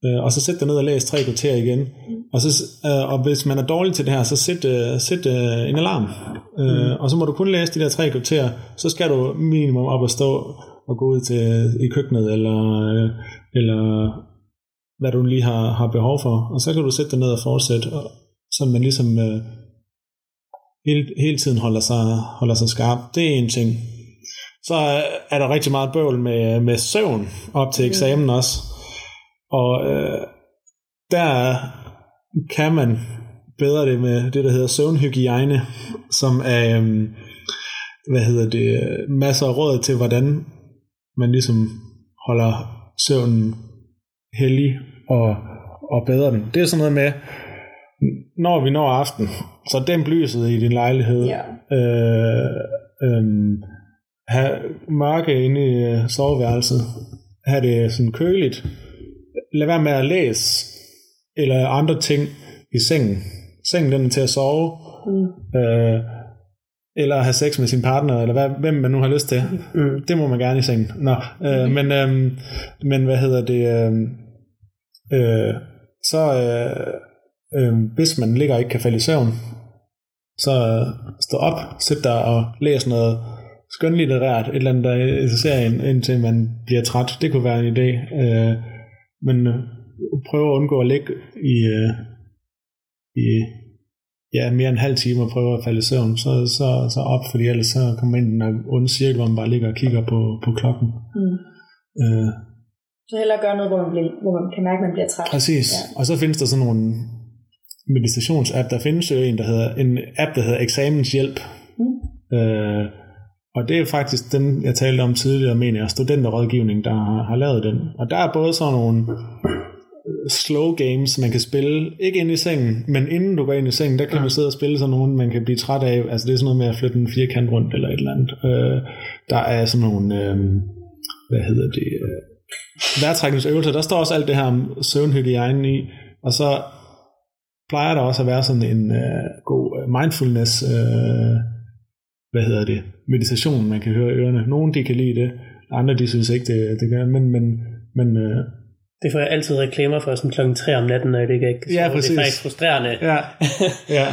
øh, og så sæt dig ned og læs tre kvarter igen. Og, så, øh, og hvis man er dårlig til det her, så sæt, øh, sæt øh, en alarm. Øh, og så må du kun læse de der tre kvarter, så skal du minimum op og stå og gå ud til i køkkenet, eller, øh, eller hvad du lige har, har behov for. Og så kan du sætte dig ned og fortsætte, og, så man ligesom øh, hele, hele tiden holder sig, holder sig skarp. Det er en ting. Så er der rigtig meget bøvl med, med søvn op til eksamen også. Og øh, der kan man bedre det med det, der hedder søvnhygiejne, som er, øh, hvad hedder det, masser af råd til, hvordan man ligesom holder søvnen hellig og, og bedre den. Det er sådan noget med, når vi når aften, så dæmp lyset i din lejlighed. Ja. Øh, øh, have mørke inde i øh, soveværelset. Have det sådan køligt. Lad være med at læse eller andre ting i sengen. Sengen den er til at sove. Mm. Øh, eller have sex med sin partner, eller hvad, hvem man nu har lyst til. Mm. Det må man gerne i sengen. Nå, øh, men, øh, men hvad hedder det? Øh, øh, så øh, øh, hvis man ligger og ikke kan falde i søvn, så øh, stå op, sæt dig og læs noget skønlitterært, et eller andet, der interesserer en, indtil man bliver træt. Det kunne være en idé. Øh, men øh, prøv at undgå at ligge i, øh, i ja, mere end en halv time og prøve at falde i søvn, så, så, så op, fordi ellers så kommer man ind i den onde cirkel, hvor man bare ligger og kigger på, på klokken. Mm. Øh, Så hellere gøre noget, hvor man, bliver, hvor man kan mærke, at man bliver træt. præcis. Ja. Og så findes der sådan nogle meditationsapp. Der findes jo en, der hedder, en app, der hedder Eksamenshjælp. Mm. Øh, og det er faktisk den, jeg talte om tidligere, mener jeg, studenterrådgivning, der har, har lavet den. Og der er både sådan nogle slow games, man kan spille, ikke ind i sengen, men inden du går ind i sengen, der kan man sidde og spille sådan nogle, man kan blive træt af. Altså det er sådan noget med at flytte en firkant rundt eller et eller andet. Øh, der er sådan nogle, øh, hvad hedder det, øh, vejrtrækningsøvelser. Der står også alt det her om søvnhygiejne i, og så plejer der også at være sådan en øh, god mindfulness, øh, hvad hedder det, meditation, man kan høre i ørerne. Nogle de kan lide det, andre de synes ikke, det, det gør, men, men, men øh, Det får jeg altid reklamer for sådan klokken 3 om natten, når det ikke kan Ja, præcis. Det er faktisk frustrerende. Ja, (laughs) ja.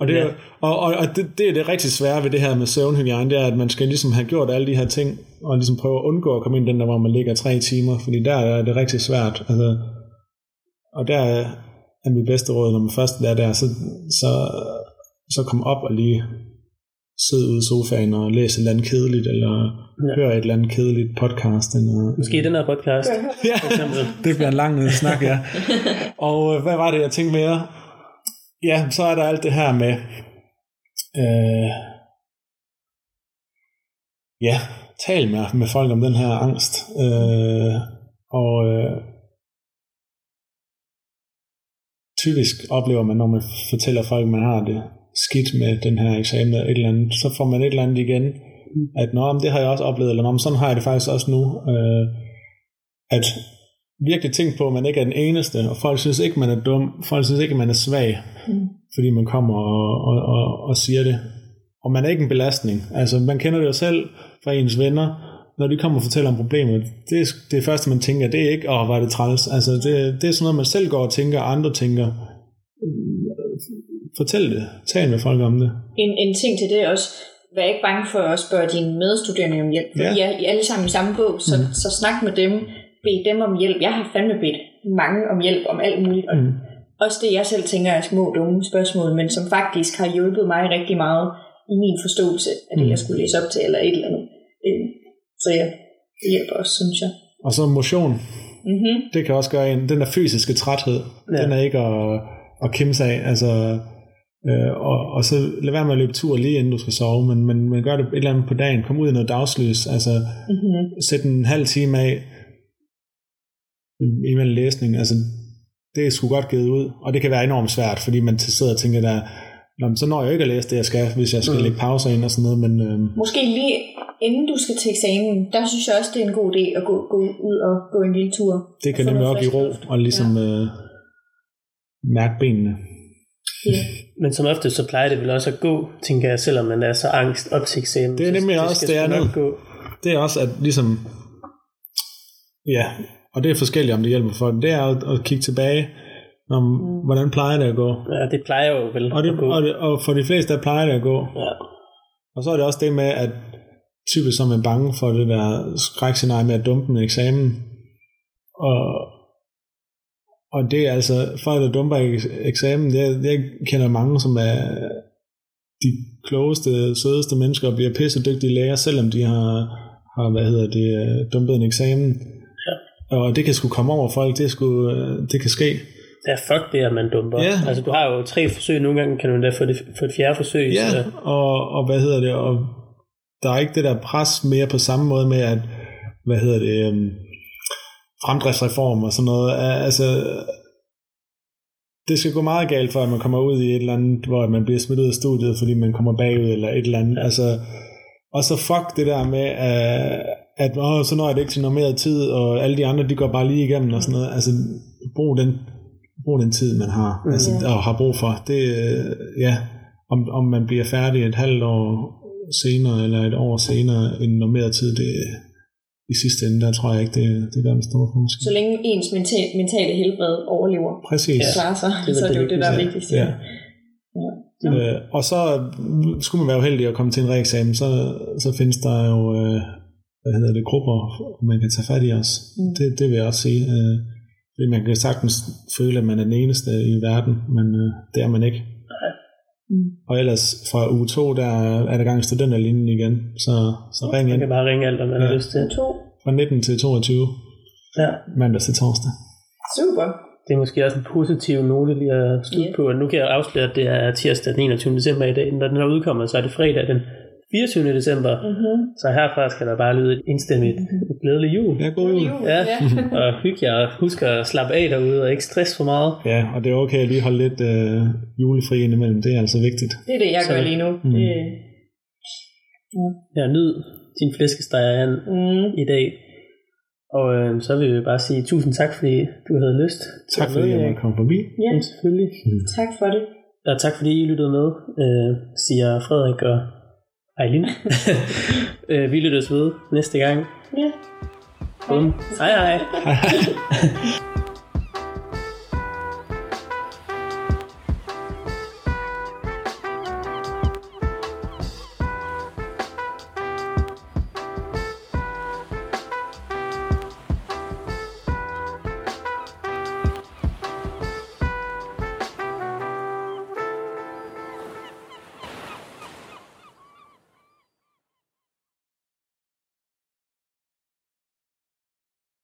Og, det, er, og, og, og det, det er det rigtig svære ved det her med søvnhygiejne, det er, at man skal ligesom have gjort alle de her ting, og ligesom prøve at undgå at komme ind i den der, hvor man ligger tre timer, fordi der er det rigtig svært. Altså, og der er mit bedste råd, når man først er der, så, så, så kom op og lige sidde ude i sofaen og læse et eller andet kedeligt, eller Ja. høre et eller andet kedeligt podcast. Eller, Måske den her podcast, Ja, for eksempel. (laughs) det bliver en lang snak, ja. (laughs) Og øh, hvad var det, jeg tænkte mere? Ja, så er der alt det her med, øh, ja, tal med, med folk om den her angst. Øh, og øh, typisk oplever man, når man fortæller folk, man har det skidt med den her eksamen eller et eller andet, så får man et eller andet igen, at Nå, men det har jeg også oplevet, eller Nå, men sådan har jeg det faktisk også nu. Øh, at virkelig tænke på, at man ikke er den eneste, og folk synes ikke, man er dum, folk synes ikke, man er svag, Mm. fordi man kommer og, og, og, og siger det. Og man er ikke en belastning. Altså, man kender det jo selv fra ens venner, når de kommer og fortæller om problemet. Det er det første, man tænker, det er ikke, åh, hvor er det træls. Altså, det, det er sådan noget, man selv går og tænker, og andre tænker. Fortæl det. Tal med folk om det. En, en ting til det er også, vær ikke bange for at spørge dine medstuderende om hjælp. For Ja. I, er, I alle sammen i samme båd, så, mm. så snak med dem. Bed dem om hjælp. Jeg har fandme bedt mange om hjælp om alt muligt. Og Mm. også det, jeg selv tænker er små, dumme spørgsmål, men som faktisk har hjulpet mig rigtig meget i min forståelse af det, Mm. jeg skulle læse op til, eller et eller andet. Øh, Så ja, det hjælper også, synes jeg. Og så motion. Mm-hmm. det kan også gøre en, den der fysiske træthed, ja. den er ikke at, at kæmpe sig af, altså, øh, og, og så lad være med at løbe tur lige inden du skal sove, men, men, men gør det et eller andet på dagen, kom ud i noget dagslys, altså Mm-hmm. sæt en halv time af imellem læsning, altså det er sgu godt givet ud, og det kan være enormt svært, fordi man sidder og tænker der, Nå, så når jeg ikke at læse det, jeg skal, hvis jeg skal Mm. lægge pauser ind og sådan noget, men øh, Måske lige inden du skal til eksamen, der synes jeg også, det er en god idé at gå, gå ud og gå en lille tur. det kan nemlig også give ro, og ligesom øh, mærke benene. Ja. Men som ofte så plejer det vel også at gå, tænker jeg, selvom man er så angst op til eksamen. Det er Så nemlig også det andet. nok Gå. det er også at ligesom, ja, og det er forskelligt, om det hjælper folk, det er at, at kigge tilbage, om, mm. hvordan plejer det at gå. Ja, det plejer jo vel Og, det, at gå. og, det, og for de fleste, der plejer det at gå. Ja. Og så er det også det med, at typisk så er man bange for det der skrækscenarie med at dumpe en eksamen. Og, og det er altså, folk der dumper ek- eksamen, er- jeg kender mange, som er de klogeste, sødeste mennesker og bliver pissedygtige læger, selvom de har, har hvad hedder det, dumpet en eksamen. Ja. Og det kan sgu komme over folk, det, sgu, det kan ske. ja, fuck det, at man dumper. Ja. Altså, du har jo tre forsøg, nogle gange kan du endda få, det, få et fjerde forsøg. Ja, Så, og, og hvad hedder det, og der er ikke det der pres mere på samme måde med, at, hvad hedder det, um, fremdriftsreform og sådan noget. Altså, det skal gå meget galt for, at man kommer ud i et eller andet, hvor man bliver smidt ud af studiet, fordi man kommer bagud eller et eller andet. Altså, og så fuck det der med, at, åh, så når jeg det ikke til normeret tid, og alle de andre, de går bare lige igennem og sådan noget. Altså, brug den, brug den tid, man har, Mhm. altså, og har brug for. Det, øh, ja, om, om man bliver færdig et halvt år senere, eller et år senere end normeret tid, det i sidste ende, der tror jeg ikke, det, det gør en stor forskel. Så længe ens mentale, mentale helbred overlever Præcis. og klarer sig, det er så er det jo det der er vigtigste. vigtigst. Ja. Øh, og så skulle man være uheldig at komme til en reeksamen, så, så findes der jo, øh, hvad hedder det, grupper, man kan tage fat i os. Mm. Det, det vil jeg også sige. Øh, fordi man kan sagtens føle, at man er den eneste i verden, men øh, det er man ikke. Mm. Og ellers fra uge 2, der er der gang i studenterlinjen igen, så, så ring man ind kan bare ringe alt, hvad man ja. har Ja. lyst til. To. Fra 19 til 22, Ja. mandag til torsdag. Super. Det er måske også en positiv note lige at slutte Ja. på. Og nu kan jeg afsløre, at det er tirsdag den 21. december i dag. Når den er udkommet, så er det fredag den 24. december. Mm-hmm. Så herfra skal der bare lyde et indstemmigt glædelig jul. Ja, god jul. Ja, og hygge jer og husk at slappe af derude og ikke stress for meget. Ja, og det er okay at lige holde lidt øh, julefri indimellem. Det er altså vigtigt. Det er det, jeg Så- gør lige nu. Mm. Det, Ja, nyd din flæskesteg mm. i dag. Og øh, så vil vi bare sige tusind tak, fordi du havde lyst. til Tak at fordi være jeg med, måtte komme forbi. Ja, Men selvfølgelig. tak for det. Og tak fordi I lyttede med, øh, siger Frederik og Ejlin. (laughs) øh, vi lyttes ved næste gang. Ja. Bum. Hej hej. Hej. (laughs)